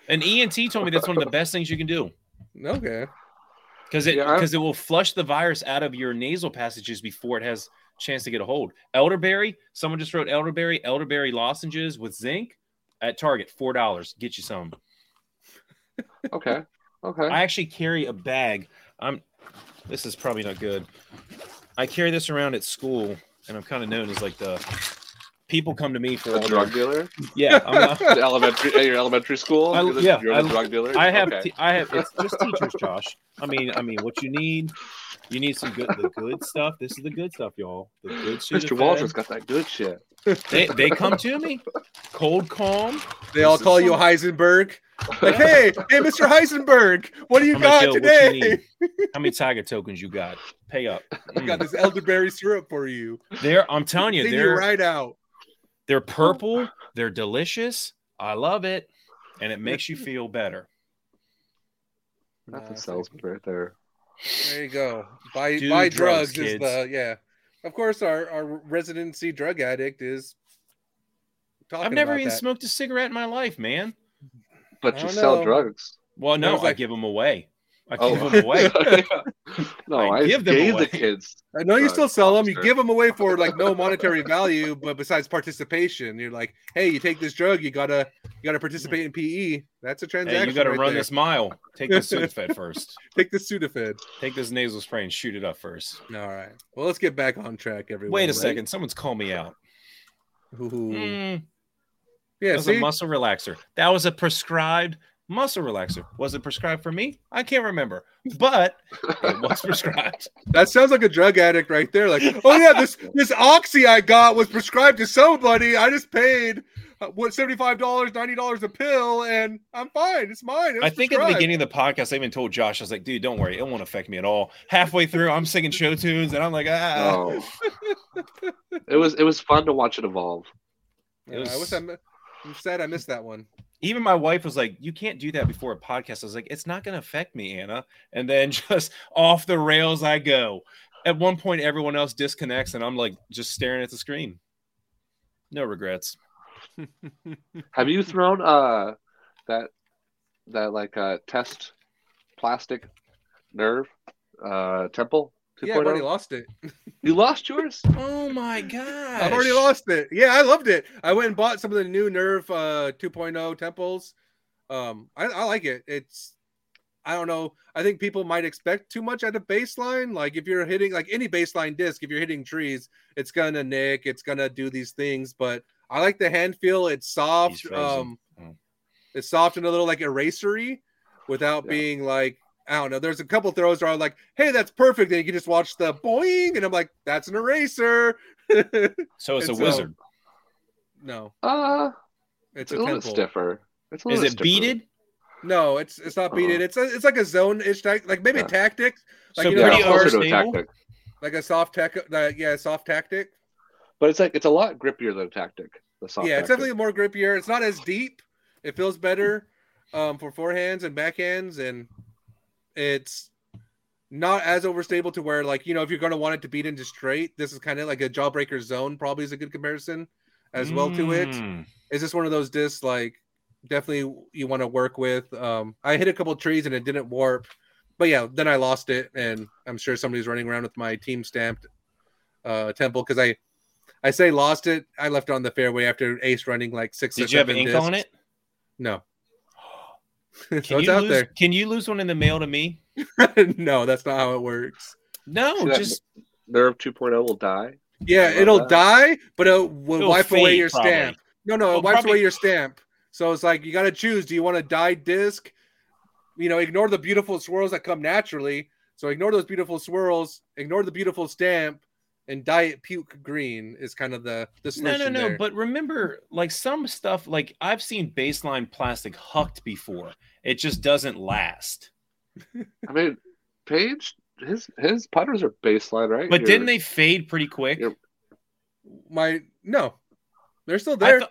Speaker 3: And ENT told me that's one of the best things you can do
Speaker 1: Okay.
Speaker 3: because it
Speaker 2: Yeah,
Speaker 3: because it will flush the virus out of your nasal passages before it has chance to get a hold. Elderberry. Someone just wrote elderberry. Elderberry lozenges with zinc at Target. Four dollars. Get you some.
Speaker 2: Okay. Okay.
Speaker 3: I actually carry a bag. I'm. This is probably not good. I carry this around at school, and I'm kind of known as like the people come to me for
Speaker 2: a
Speaker 3: all
Speaker 2: drug
Speaker 3: their,
Speaker 2: dealer?
Speaker 3: yeah. I'm not, [laughs]
Speaker 2: elementary at your elementary school?
Speaker 3: I-
Speaker 2: You're
Speaker 3: yeah,
Speaker 2: You're
Speaker 3: I-
Speaker 2: the drug dealer?
Speaker 3: I have,
Speaker 2: Okay.
Speaker 3: te- I have. It's just teachers, Josh. I mean, I mean, what you need, you need some good, the good stuff. This is the good stuff, y'all. The good
Speaker 2: Mr.
Speaker 3: Sudafed.
Speaker 2: Walter's got that good shit.
Speaker 3: They they come to me, cold calm.
Speaker 1: They all
Speaker 3: This is
Speaker 1: call you Heisenberg. [laughs] Like, hey, hey, Mr. Heisenberg, what do you
Speaker 3: I'm like,
Speaker 1: got
Speaker 3: "Yo, what you
Speaker 1: today?
Speaker 3: How many tiger tokens you got? Pay up. [laughs]
Speaker 1: I got
Speaker 3: Mm.
Speaker 1: this elderberry syrup for you.
Speaker 3: They're, I'm telling you they're
Speaker 1: right out.
Speaker 3: They're oh. purple. They're delicious. I love it, and it makes you [laughs] feel better.
Speaker 2: That's
Speaker 1: Nah,
Speaker 2: a salesman right there.
Speaker 1: There you go. Buy
Speaker 3: Do
Speaker 1: buy
Speaker 3: drugs,
Speaker 1: drugs, is the yeah. Of course, our our residency drug addict is. Talking
Speaker 3: I've never
Speaker 1: about
Speaker 3: even
Speaker 1: that.
Speaker 3: smoked a cigarette in my life, man.
Speaker 2: But you sell
Speaker 1: know.
Speaker 2: drugs.
Speaker 3: Well, no,
Speaker 1: was
Speaker 3: I
Speaker 1: like-
Speaker 3: give them away. I
Speaker 2: Oh.
Speaker 3: give them away. [laughs]
Speaker 2: no,
Speaker 3: I
Speaker 2: I,
Speaker 3: give them
Speaker 2: gave
Speaker 3: away.
Speaker 2: the kids.
Speaker 1: I know you still sell them. You give them away for like no monetary value, but besides participation, you're like, hey, you take this drug, you gotta you gotta participate in PE. That's a transaction.
Speaker 3: Hey, you got to
Speaker 1: right
Speaker 3: run
Speaker 1: there.
Speaker 3: this mile. Take this Sudafed first. [laughs]
Speaker 1: Take the Sudafed.
Speaker 3: Take this nasal spray and shoot it up first.
Speaker 1: All right. Well, let's get back on track, everyone.
Speaker 3: Wait a
Speaker 1: right?
Speaker 3: second. Someone's called me out.
Speaker 1: Ooh.
Speaker 3: Mm,
Speaker 1: Yeah.
Speaker 3: that was
Speaker 1: See,
Speaker 3: a muscle relaxer. That was a prescribed muscle relaxer. Was it prescribed for me? I can't remember, but it was [laughs] prescribed.
Speaker 1: that sounds like a drug addict right there. Like, oh yeah, this [laughs] this oxy I got was prescribed to somebody. I just paid uh, what seventy five dollars, ninety dollars a pill, and I'm fine. It's mine. It was
Speaker 3: I think at the beginning of the podcast, I even told Josh, I was like, dude, don't worry. It won't affect me at all. Halfway through, I'm singing show tunes and I'm like, ah.
Speaker 2: Oh. it was it was fun to watch it evolve.
Speaker 1: Yeah,
Speaker 3: It
Speaker 1: I wish
Speaker 3: was-
Speaker 1: I. mi- I'm sad I missed that one.
Speaker 3: Even my wife was like, you can't do that before a podcast. I was like, it's not going to affect me, Anna. And then [laughs] just off the rails I go. At one point, everyone else disconnects and I'm like just staring at the screen. No regrets. [laughs]
Speaker 2: Have you thrown uh that that like uh test plastic nerve uh temple
Speaker 1: Yeah, I've already lost it. [laughs]
Speaker 2: You lost yours?
Speaker 3: Oh my god! [laughs]
Speaker 1: I've already lost it. Yeah, I loved it. I went and bought some of the new Nerve uh, 2.0 temples. Um, I, I like it. It's, I don't know. I think people might expect too much at a baseline. Like if you're hitting like any baseline disc, if you're hitting trees, it's gonna nick. It's gonna do these things. But I like the hand feel. It's soft. Um,
Speaker 3: Oh.
Speaker 1: it's soft and a little like erasery, without
Speaker 2: Yeah.
Speaker 1: being like. I don't know. There's a couple throws where I'm like, "Hey, that's perfect," and you can just watch the boing, and I'm like, "That's an eraser." [laughs]
Speaker 3: So it's a
Speaker 1: It's, uh,
Speaker 3: wizard.
Speaker 1: no,
Speaker 2: Uh
Speaker 1: it's
Speaker 2: it's
Speaker 1: a
Speaker 2: a little stiffer. It's a
Speaker 3: Is it
Speaker 2: stiffer.
Speaker 3: beaded?
Speaker 1: No, it's it's not beaded.
Speaker 2: Uh-oh.
Speaker 1: It's a, it's like a zone. It's like, like maybe
Speaker 2: Yeah.
Speaker 1: tactics, like
Speaker 3: so
Speaker 1: you know,
Speaker 2: Yeah,
Speaker 3: pretty
Speaker 1: how
Speaker 2: closer to a
Speaker 3: unstable.
Speaker 2: tactic.
Speaker 1: like a soft tech. Uh, yeah, soft tactic.
Speaker 2: But it's like it's a lot grippier than a tactic. The soft
Speaker 1: yeah, it's definitely more grippier. It's not as deep. It feels better um, for forehands and backhands, and it's not as overstable to where, like, you know, if you're going to want it to beat into straight, this is kind of like a jawbreaker zone. Probably is a good comparison as well to it.
Speaker 3: Mm.
Speaker 1: This one of those discs like definitely you want to work with? Um, I hit a couple trees and it didn't warp, but yeah, then I lost it, and I'm sure somebody's running around with my team stamped uh, temple because I. I say lost it. I left it on the fairway after Ace running like six. or
Speaker 3: Did you have ink
Speaker 1: discs.
Speaker 3: on it?
Speaker 1: No. [laughs]
Speaker 3: Can
Speaker 1: so it's
Speaker 3: you
Speaker 1: out
Speaker 3: lose,
Speaker 1: there.
Speaker 3: Can you lose one in the mail to me? [laughs]
Speaker 1: no, that's not how it works.
Speaker 3: No,
Speaker 2: See
Speaker 3: just
Speaker 2: Nerve 2.0 will die.
Speaker 1: Yeah, it'll
Speaker 2: that.
Speaker 1: die, but it will
Speaker 3: It'll
Speaker 1: wipe away
Speaker 3: fade,
Speaker 1: your
Speaker 3: probably.
Speaker 1: stamp. No, no, it
Speaker 3: Well,
Speaker 1: wipes
Speaker 3: probably-
Speaker 1: away your stamp. So it's like you got to choose. Do you want to dye disc? You know, ignore the beautiful swirls that come naturally. So ignore those beautiful swirls. Ignore the beautiful stamp, and diet puke green is kind of the the
Speaker 3: no,
Speaker 1: solution
Speaker 3: no, no.
Speaker 1: there.
Speaker 3: But remember, like some stuff, like I've seen baseline plastic hucked before. It just doesn't last.
Speaker 2: I mean, Paige, his his putters are baseline, right?
Speaker 3: But
Speaker 2: Your-
Speaker 3: didn't they fade pretty quick?
Speaker 2: You're-
Speaker 1: My no, they're still
Speaker 3: I,
Speaker 1: there.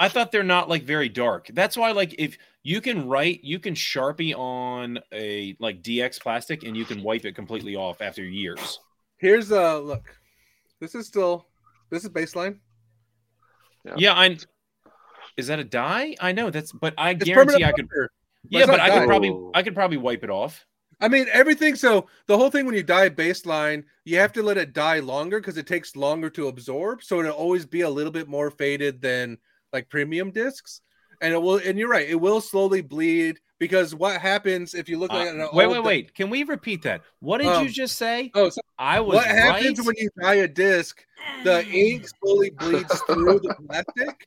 Speaker 3: I thought they're not like very dark. That's why, like, if you can write, you can sharpie on a like DX plastic, and you can wipe it completely off after years.
Speaker 1: Here's a look. This is still this is baseline.
Speaker 2: Yeah.
Speaker 3: Yeah, I. Is that a die? I know that's, but I
Speaker 1: It's
Speaker 3: guarantee I could.
Speaker 1: marker.
Speaker 3: Yeah, but
Speaker 1: not
Speaker 3: I could probably,
Speaker 2: Oh.
Speaker 3: I could probably wipe it off.
Speaker 1: I mean, everything. So the whole thing when you die baseline, you have to let it die longer because it takes longer to absorb. So it'll always be a little bit more faded than like premium discs. And it will, and you're right, it will slowly bleed because what happens if you look
Speaker 3: Uh,
Speaker 1: at an
Speaker 3: wait,
Speaker 1: old-
Speaker 3: wait, wait. Can we repeat that? What did
Speaker 1: Um,
Speaker 3: you just say?
Speaker 1: Oh, so
Speaker 3: I was
Speaker 1: what happens when you dye a disc? The ink slowly bleeds [laughs] through the plastic,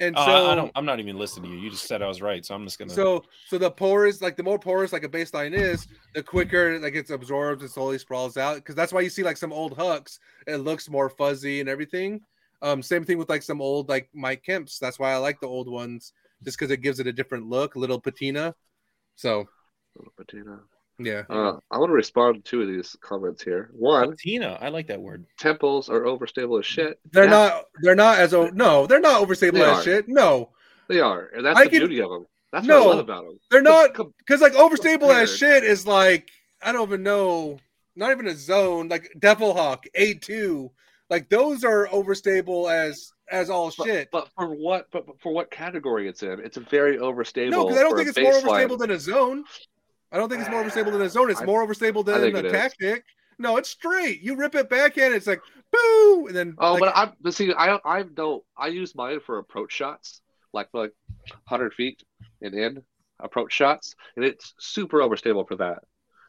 Speaker 1: and
Speaker 3: Oh,
Speaker 1: so
Speaker 3: I- I don't. I'm not even listening to you. You just said I was right, so I'm just gonna.
Speaker 1: So so the porous, like the more porous like a baseline is, the quicker like it's absorbed and slowly sprawls out. Because that's why you see like some old hucks, it looks more fuzzy and everything. Um, same thing with like some old like Mike Kemp's. That's why I like the old ones, just because it gives it a different look, a little patina. So little
Speaker 2: Patina.
Speaker 1: yeah,
Speaker 2: Uh, I want to respond to two of these comments here. One,
Speaker 3: Tina, I like that word.
Speaker 2: temples are overstable as shit.
Speaker 1: they're
Speaker 2: Yeah,
Speaker 1: not they're not as o- no they're not overstable
Speaker 2: They
Speaker 1: as
Speaker 2: are.
Speaker 1: shit. No,
Speaker 2: They are, and that's
Speaker 1: I
Speaker 2: the
Speaker 1: can-
Speaker 2: beauty of them. That's
Speaker 1: No.
Speaker 2: what I love about them.
Speaker 1: they're not because like overstable as shit is like I don't even know, not even a zone like Devil Hawk A two, like those are overstable as as all
Speaker 2: But,
Speaker 1: shit.
Speaker 2: but for what? But but for what category it's in? It's a very overstable.
Speaker 1: no, because I don't think it's more overstable than a zone. I don't think it's more ah, overstable than a zone. It's
Speaker 2: I-
Speaker 1: more overstable than a
Speaker 2: it is.
Speaker 1: tactic. No, it's straight. You rip it backhand, it's like boo, and then
Speaker 2: Oh,
Speaker 1: like,
Speaker 2: but I but see, I I don't. I use mine for approach shots, like like hundred feet and in approach shots, and it's super overstable for that.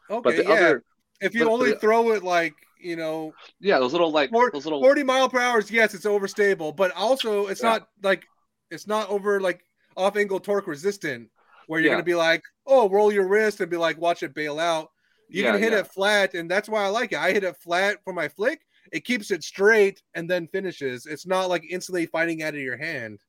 Speaker 1: okay,
Speaker 2: But the
Speaker 1: yeah.
Speaker 2: other,
Speaker 1: if you only
Speaker 2: the-
Speaker 1: throw it like you know
Speaker 2: yeah, those little like
Speaker 1: Four-
Speaker 2: those little
Speaker 1: 40 mile per hour, yes, it's overstable, but also it's
Speaker 2: Yeah.
Speaker 1: not like it's not over like off angle torque resistant where you're
Speaker 2: Yeah.
Speaker 1: gonna be like, oh, roll your wrist and be like, watch it bail out. You
Speaker 2: Yeah,
Speaker 1: can hit it flat, and that's why I like it. I hit it flat for my flick. It keeps it straight and then finishes. It's not like instantly fighting out of your hand.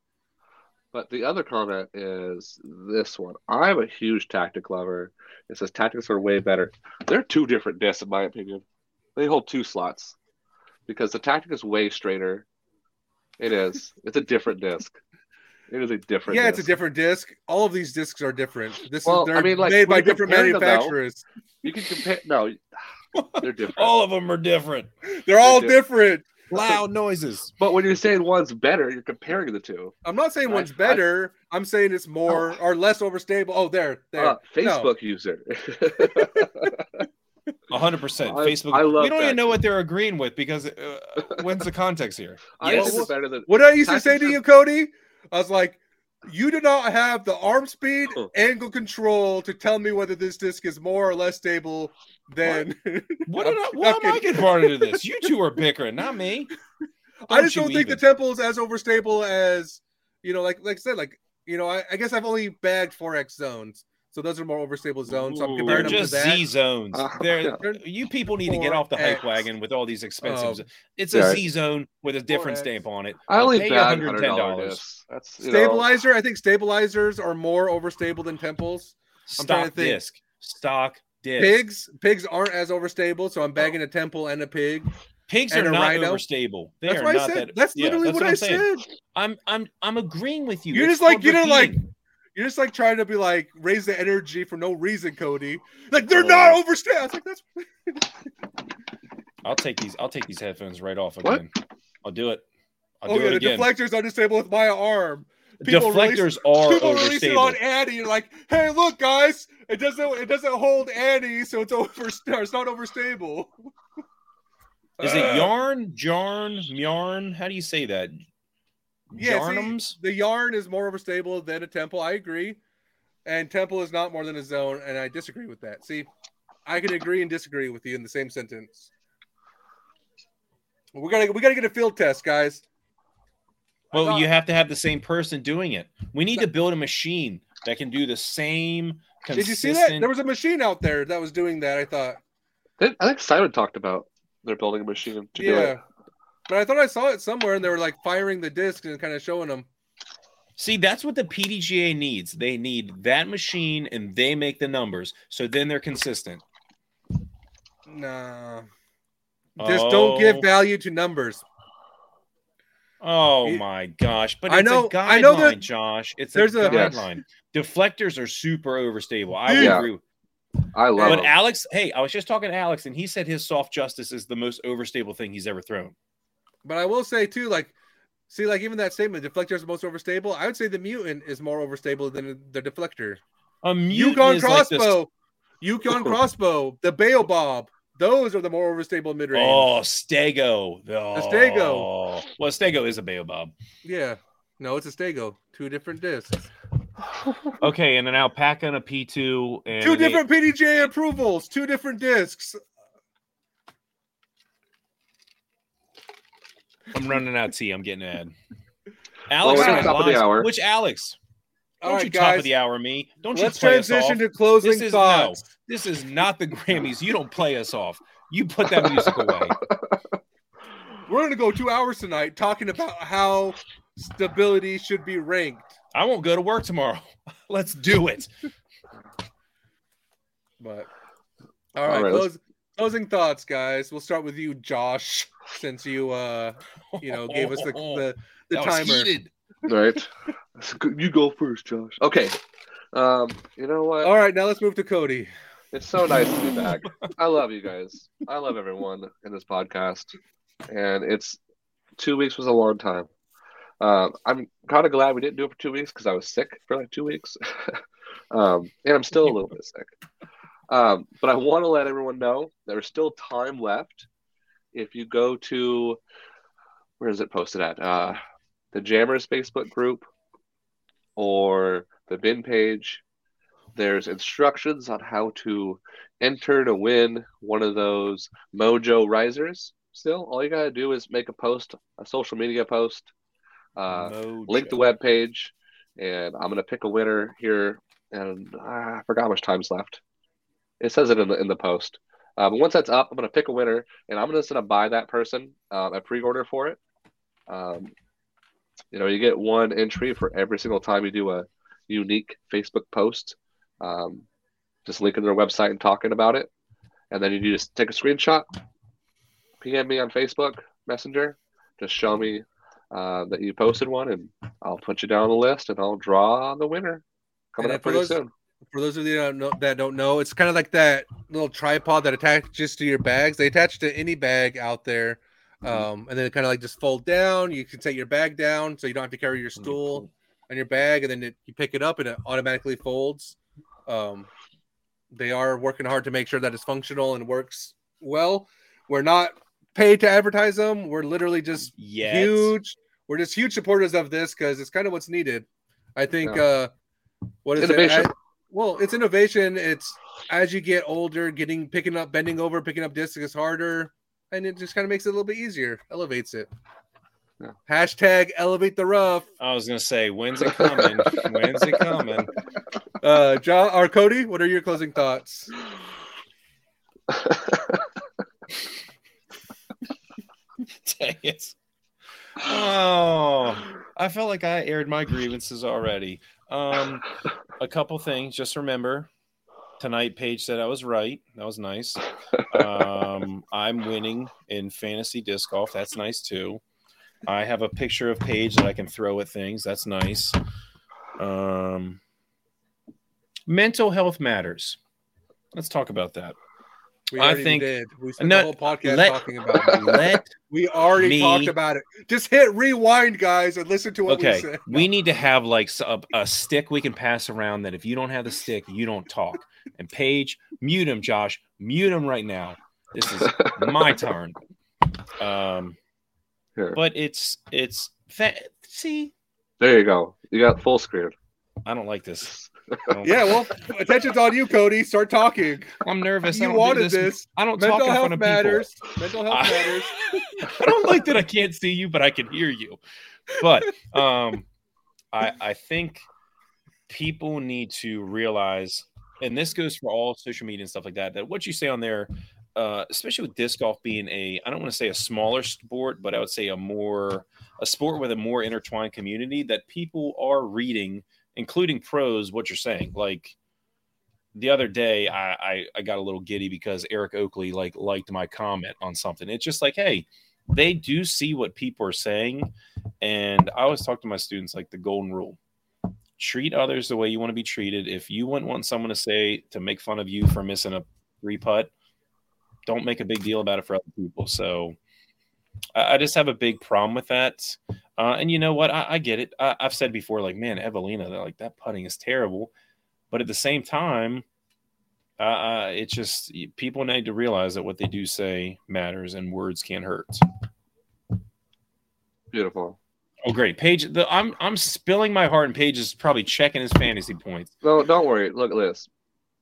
Speaker 2: But the other comment is this one. I'm a huge tactic lover. It says tactics are way better. They're two different discs, in my opinion. They hold two slots because the tactic is way straighter. It is. It's a different disc. It is a different.
Speaker 1: yeah, it's a different disc. All of these discs are different. This
Speaker 2: Well,
Speaker 1: is they're
Speaker 2: I mean, like,
Speaker 1: made by different
Speaker 2: compare them, though,
Speaker 1: manufacturers.
Speaker 2: You can compare. No, [laughs] they're different.
Speaker 3: All of them are different.
Speaker 1: They're all
Speaker 2: diff-
Speaker 1: different.
Speaker 3: Loud noises.
Speaker 2: But when you're saying one's better, you're comparing the two.
Speaker 1: I'm not saying
Speaker 2: I-
Speaker 1: one's better. I'm saying it's more or less overstable. Oh, there, there.
Speaker 2: Uh, Facebook user. [laughs] [laughs]
Speaker 3: hundred percent. Facebook.
Speaker 2: I love
Speaker 3: we don't even know what they're agreeing with because uh, when's the context here? [laughs]
Speaker 2: I
Speaker 3: Yes.
Speaker 2: think it's better than.
Speaker 1: What I used to say to you, Cody? I was like, you do not have the arm speed, angle control to tell me whether this disc is more or less stable than.
Speaker 3: What, [laughs] [laughs] I, why am I getting part into this? You two are bickering, not me.
Speaker 1: I just don't think the temple is as overstable as you know, like like I said, like you know, I, I guess I've only bagged four X zones, so those are more overstable zones. So I'm comparing
Speaker 3: They're
Speaker 1: them
Speaker 3: just
Speaker 1: to that.
Speaker 3: Z zones.
Speaker 2: Uh,
Speaker 3: They're, [laughs]
Speaker 2: yeah.
Speaker 3: you people need to get off the hype
Speaker 1: 4X.
Speaker 3: wagon with all these expensive. Z- it's a
Speaker 2: Yeah.
Speaker 3: Z zone with a different
Speaker 1: 4X.
Speaker 3: stamp on it.
Speaker 2: I only
Speaker 3: Pay
Speaker 2: bag
Speaker 3: $110.
Speaker 2: hundred. That's you know,
Speaker 1: Stabilizer, I think stabilizers are more overstable than temples. I'm to
Speaker 3: Stock
Speaker 1: think.
Speaker 3: disc. Stock disc.
Speaker 1: Pigs, pigs aren't as overstable, so I'm bagging a temple and a pig.
Speaker 3: Pigs
Speaker 1: and
Speaker 3: are
Speaker 1: a
Speaker 3: not
Speaker 1: rhino.
Speaker 3: overstable. They
Speaker 1: That's
Speaker 3: are
Speaker 1: what I said.
Speaker 3: that.
Speaker 1: That's
Speaker 3: yeah,
Speaker 1: literally
Speaker 3: that's
Speaker 1: what,
Speaker 3: I'm
Speaker 1: I
Speaker 3: saying.
Speaker 1: said.
Speaker 3: I'm I'm I'm agreeing with you.
Speaker 1: You're
Speaker 3: It's
Speaker 1: just like
Speaker 3: called
Speaker 1: you know, like
Speaker 3: repeating.
Speaker 1: You're just like trying to be like raise the energy for no reason, Cody. Like they're not
Speaker 3: Oh.
Speaker 1: overstable. I was like, that's
Speaker 3: I'll take these. I'll take these headphones right off
Speaker 2: What?
Speaker 3: again. I'll do it. I'll
Speaker 1: oh
Speaker 3: do
Speaker 1: yeah,
Speaker 3: it
Speaker 1: the
Speaker 3: again.
Speaker 1: deflector's are unstable with my arm. people
Speaker 3: Deflectors
Speaker 1: release-
Speaker 3: are [laughs]
Speaker 1: People release it on. Annie. Like, hey, look, guys, it doesn't it doesn't hold Annie, so it's over. It's not overstable.
Speaker 3: Is
Speaker 1: Uh,
Speaker 3: it yarn, jarn, yarn? How do you say that?
Speaker 1: Yeah, see, the yarn is more overstable than a temple. I agree, and temple is not more than a zone, and I disagree with that. See, I can agree and disagree with you in the same sentence. We gotta we gotta get a field test, guys. I
Speaker 3: Well, you have to have the same person doing it. We need to build a machine that can do the same.
Speaker 1: Did you see that? There was a machine out there that was doing that. I thought,
Speaker 2: I think Simon talked about they're building a machine to do it.
Speaker 1: But I thought I saw it somewhere, and they were like firing the disc and kind of showing them.
Speaker 3: See, that's what the PDGA needs. They need that machine, and they make the numbers, so then they're consistent.
Speaker 1: Nah, just don't oh. give
Speaker 3: Oh.
Speaker 1: value to numbers.
Speaker 3: Oh
Speaker 1: You-
Speaker 3: my gosh! But
Speaker 1: I know-
Speaker 3: a guideline,
Speaker 1: I know that
Speaker 3: Josh. It's
Speaker 1: there's
Speaker 3: a
Speaker 1: a-
Speaker 2: Yes.
Speaker 3: guideline. Deflectors are super overstable. I
Speaker 1: Dude.
Speaker 3: would
Speaker 2: Yeah.
Speaker 3: agree.
Speaker 2: I love
Speaker 3: But
Speaker 2: them.
Speaker 3: Alex, hey, I was just talking to Alex, and he said his soft justice is the most overstable thing he's ever thrown.
Speaker 1: But I will say too, like, see, like even that statement, deflector is the most overstable. I would say the mutant is more overstable than the deflector.
Speaker 3: A mutant
Speaker 1: Yukon
Speaker 3: is like the-
Speaker 1: crossbow, Yukon [laughs] crossbow, the Baobab. Those are the more overstable mid range.
Speaker 3: Oh, Stego. Oh.
Speaker 1: Stego.
Speaker 3: Well, Stego is a baobab.
Speaker 1: Yeah, no, it's a Stego. Two different discs,
Speaker 3: Okay, and an alpaca and a P2 and
Speaker 1: two
Speaker 3: an
Speaker 1: different PDGA approvals, two different discs.
Speaker 3: I'm running out of tea. I'm getting an ad. [laughs]
Speaker 2: Well,
Speaker 3: Alex,
Speaker 1: we're
Speaker 3: on
Speaker 2: top of the hour.
Speaker 3: which Alex?
Speaker 1: All
Speaker 3: Don't
Speaker 1: right,
Speaker 3: you top of the hour me? Don't
Speaker 1: let's
Speaker 3: you play us
Speaker 1: transition
Speaker 3: off?
Speaker 1: to closing
Speaker 3: This is
Speaker 1: thoughts.
Speaker 3: no. This is not the Grammys. You don't play us off. You put that music away. [laughs]
Speaker 1: We're gonna go two hours tonight talking about how stability should be ranked.
Speaker 3: I won't go to work tomorrow. [laughs] Let's do it.
Speaker 1: But all right,
Speaker 2: right, let's-
Speaker 1: close, closing thoughts, guys. We'll start with you, Josh, since you uh you know gave us the [laughs] the, the timer.
Speaker 3: heated.
Speaker 2: right? You go first, Josh. Okay. Um, you know what?
Speaker 1: All right, now let's move to Cody.
Speaker 2: It's so nice to be back. I love you guys. I love everyone in this podcast, and it's two weeks was a long time. Um, I'm kind of glad we didn't do it for two weeks because I was sick for like two weeks, [laughs] um, and I'm still a little bit sick. Um, but I want to let everyone know there's still time left. If you go to where is it posted at? Uh, the Jammers Facebook group or the bin page. There's instructions on how to enter to win one of those Mojo Risers. Still, all you gotta do is make a post, a social media post, uh, link the web page, and I'm gonna pick a winner here. And uh, I forgot how much time's left. It says it in the in the post. Uh, but once that's up, I'm gonna pick a winner, and I'm just gonna buy that person um, a pre-order for it. Um, you know, you get one entry for every single time you do a unique Facebook post. Um, just linking their website and talking about it, and then you just take a screenshot, PM me on Facebook Messenger, just show me uh, that you posted one, and I'll put you down on the list, and I'll draw the winner coming
Speaker 1: And
Speaker 2: up pretty
Speaker 1: those-
Speaker 2: soon.
Speaker 1: For those of you that don't know, that don't know, it's kind of like that little tripod that attaches to your bags. They attach to any bag out there, um, and then it kind of like just fold down. You can set your bag down, so you don't have to carry your stool on your bag, and then it, you pick it up and it automatically folds. Um, they are working hard to make sure that it's functional and works well. We're not paid to advertise them. We're literally just
Speaker 3: Yet.
Speaker 1: huge. We're just huge supporters of this because it's kind of what's needed. I think.
Speaker 2: Yeah.
Speaker 1: uh What is
Speaker 2: Innovation.
Speaker 1: it? I- well, it's innovation. It's as you get older, getting picking up, bending over, picking up discs is harder, and it just kind of makes it a little bit easier. Elevates it.
Speaker 2: Yeah.
Speaker 1: Hashtag elevate the rough.
Speaker 3: I was gonna say, when's it coming? when's it coming? [laughs]
Speaker 1: Uh, John or Cody, what are your closing thoughts?
Speaker 3: Dang it. Oh, I felt like I aired my grievances already. Um, a couple things. Just remember, tonight. Paige said I was right. That was nice. Um, I'm winning in fantasy disc golf. That's nice too. I have a picture of Paige that I can throw at things. That's nice. Um, mental health matters. Let's talk about that.
Speaker 1: We
Speaker 3: I
Speaker 1: already
Speaker 3: think-
Speaker 1: did. We spent
Speaker 3: No,
Speaker 1: the whole podcast
Speaker 3: let-
Speaker 1: talking about it.
Speaker 3: Let [laughs]
Speaker 1: We already
Speaker 3: me-
Speaker 1: talked about it. Just hit rewind, guys, and listen to what we said.
Speaker 3: We need to have like a stick we can pass around that if you don't have the stick, you don't talk. And Paige, mute him, Josh. Mute him right now. This is my turn. Um,
Speaker 2: Here.
Speaker 3: but it's it's fa- see,
Speaker 2: There you go. You got full screen.
Speaker 3: I don't like this. I don't-
Speaker 1: Yeah, well, attention's on you, Cody. Start talking.
Speaker 3: I'm nervous. I
Speaker 1: You
Speaker 3: don't
Speaker 1: wanted this.
Speaker 3: I don't talk
Speaker 1: Mental
Speaker 3: in
Speaker 1: health
Speaker 3: front of
Speaker 1: matters. Mental health
Speaker 3: I-
Speaker 1: matters. [laughs]
Speaker 3: I don't like that I can't see you, but I can hear you. But um, I I think people need to realize, and this goes for all social media and stuff like that, that what you say on there, uh, especially with disc golf being a, I don't want to say a smaller sport, but I would say a more a sport with a more intertwined community that people are reading, including pros, what you're saying. Like the other day, I, I I got a little giddy because Eric Oakley like liked my comment on something. It's just like, hey, they do see what people are saying, and I always talk to my students like the golden rule: treat others the way you want to be treated. If you wouldn't want someone to say to make fun of you for missing a three putt, don't make a big deal about it for other people. So I, I just have a big problem with that. Uh, and you know what? I, I get it. I, I've said before, like, man, Eveliina, they're like that putting is terrible. But at the same time, uh, uh, it's just people need to realize that what they do say matters, and words can hurt.
Speaker 2: Beautiful.
Speaker 3: Oh, great, Paige! The, I'm I'm spilling my heart, and Paige is probably checking his fantasy points.
Speaker 2: No, don't worry. Look at this.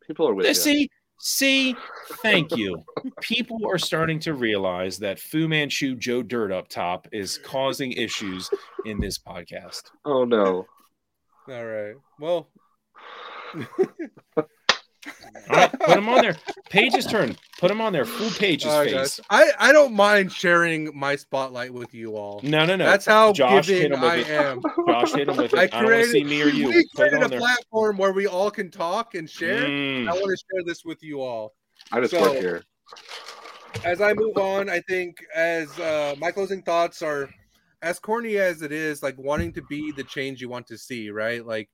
Speaker 2: People are with you.
Speaker 3: See, see, thank you. People are starting to realize that Fu Manchu Joe Dirt up top is causing issues in this podcast.
Speaker 2: Oh no.
Speaker 1: All right. Well, [laughs]
Speaker 3: All right, put him on there. Paige's turn. Put him on there. Full Paige's
Speaker 1: all right,
Speaker 3: face.
Speaker 1: guys. I I don't mind sharing my spotlight with you all.
Speaker 3: No, no, no.
Speaker 1: That's how
Speaker 3: Josh hit
Speaker 1: giving
Speaker 3: him with
Speaker 1: I
Speaker 3: it.
Speaker 1: am.
Speaker 3: Josh hit him with it.
Speaker 1: I
Speaker 3: I, don't want to
Speaker 1: created-
Speaker 3: see me or you.
Speaker 1: We
Speaker 3: Put it
Speaker 1: created
Speaker 3: on
Speaker 1: a
Speaker 3: there.
Speaker 1: platform where we all can talk and share.
Speaker 3: Mm.
Speaker 1: I want to share this with you all.
Speaker 2: I just
Speaker 1: So-
Speaker 2: work here.
Speaker 1: as I move on, I think as uh, my closing thoughts are as corny as it is, like wanting to be the change you want to see, right? Like,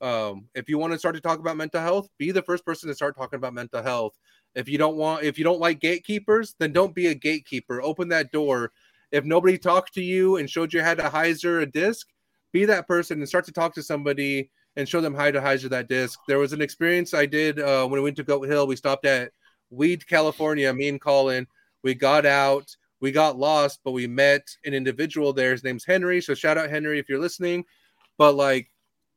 Speaker 1: um, if you want to start to talk about mental health, be the first person to start talking about mental health. If you don't want, if you don't like gatekeepers, then don't be a gatekeeper. Open that door. If nobody talked to you and showed you how to hyzer a disc, be that person and start to talk to somebody and show them how to hyzer that disc. There was an experience I did uh, when we went to Goat Hill. We stopped at Weed, California, me and Colin. We got out, we got lost, but we met an individual there. His name's Henry. So shout out Henry if you're listening. But like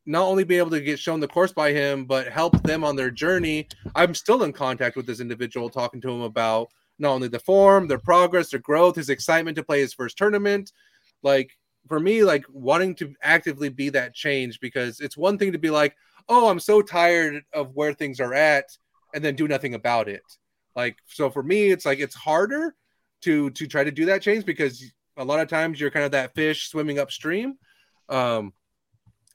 Speaker 1: not only be able to get shown the course by him, but help them on their journey. I'm still in contact with this individual, talking to him about not only the form, their progress, their growth, his excitement to play his first tournament. Like for me, like wanting to actively be that change because it's one thing to be like, oh, I'm so tired of where things are at, and then do nothing about it. Like so for me, it's like it's harder to to try to do that change because a lot of times you're kind of that fish swimming upstream. Um,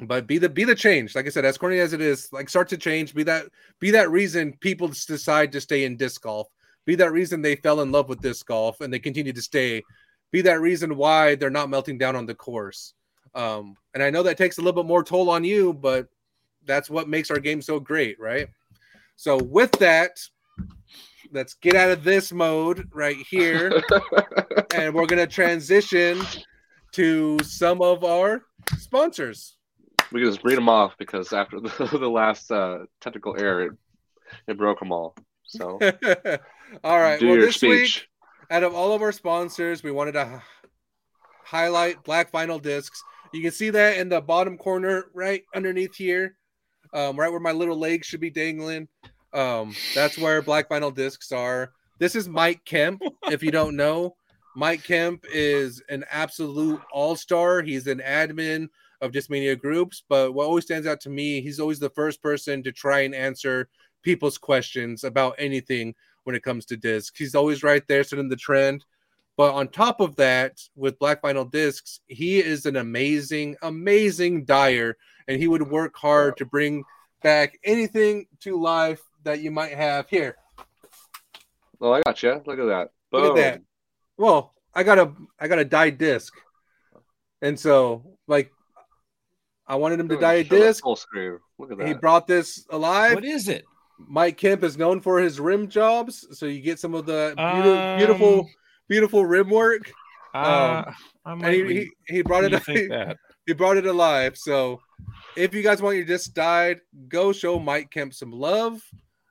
Speaker 1: but be the be the change. Like I said, as corny as it is, like start to change. Be that be that reason people decide to stay in disc golf. Be that reason they fell in love with disc golf and they continue to stay. Be that reason why they're not melting down on the course. Um, and I know that takes a little bit more toll on you, but that's what makes our game so great, right? So with that, let's get out of this mode right here, [laughs] and we're gonna transition to some of our sponsors.
Speaker 2: We can just read them off because after [laughs] the, the last uh, technical error, it, it broke them all. So [laughs]
Speaker 1: all right.
Speaker 2: do
Speaker 1: well,
Speaker 2: your
Speaker 1: this week,
Speaker 2: speech.
Speaker 1: out of all of our sponsors, we wanted to highlight Black Vinyl Discs. You can see that in the bottom corner, right underneath here, um, right where my little leg should be dangling. Um, that's where Black Vinyl Discs are. This is Mike Kemp. if you don't know, Mike Kemp is an absolute all star. He's an admin of Discmania groups, but what always stands out to me, he's always the first person to try and answer people's questions about anything when it comes to discs. He's always right there setting the trend. But on top of that, with Black Vinyl Discs, he is an amazing, amazing dyer, and he would work hard to bring back anything to life that you might have here.
Speaker 2: Oh, I got you. Look at that. Boom.
Speaker 1: Look at that. Well, I got a I got a dyed disc, and so like I wanted him to die a disc.
Speaker 2: Full screw. Look at that.
Speaker 1: He brought this alive.
Speaker 3: What is it?
Speaker 1: Mike Kemp is known for his rim jobs, so you get some of the beautiful, beautiful,
Speaker 3: Um,
Speaker 1: beautiful rim work.
Speaker 3: Uh, I
Speaker 1: And he,
Speaker 3: re-
Speaker 1: he, he brought it.
Speaker 3: rethink [laughs] that.
Speaker 1: he brought it alive. So if you guys want your disc dyed, go show Mike Kemp some love,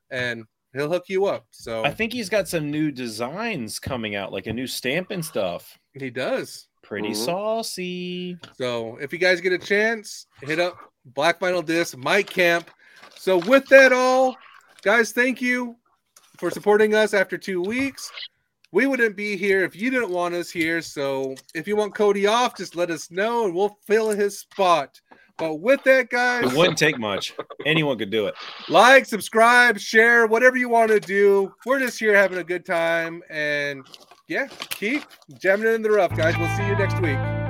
Speaker 1: and he'll hook you up. So
Speaker 3: I think he's got some new designs coming out, like a new stamp and stuff.
Speaker 1: he does.
Speaker 3: Pretty
Speaker 2: Mhm.
Speaker 3: saucy.
Speaker 1: So if you guys get a chance, hit up Black Vinyl Disc, Mike Camp. So with that all, guys, thank you for supporting us after two weeks. We wouldn't be here if you didn't want us here. So if you want Cody off, just let us know and we'll fill his spot. But with that, guys,
Speaker 3: It wouldn't take much. Anyone could do it.
Speaker 1: like, subscribe, share, whatever you want to do. We're just here having a good time. And yeah, keep jamming it in the rough, guys. We'll see you next week.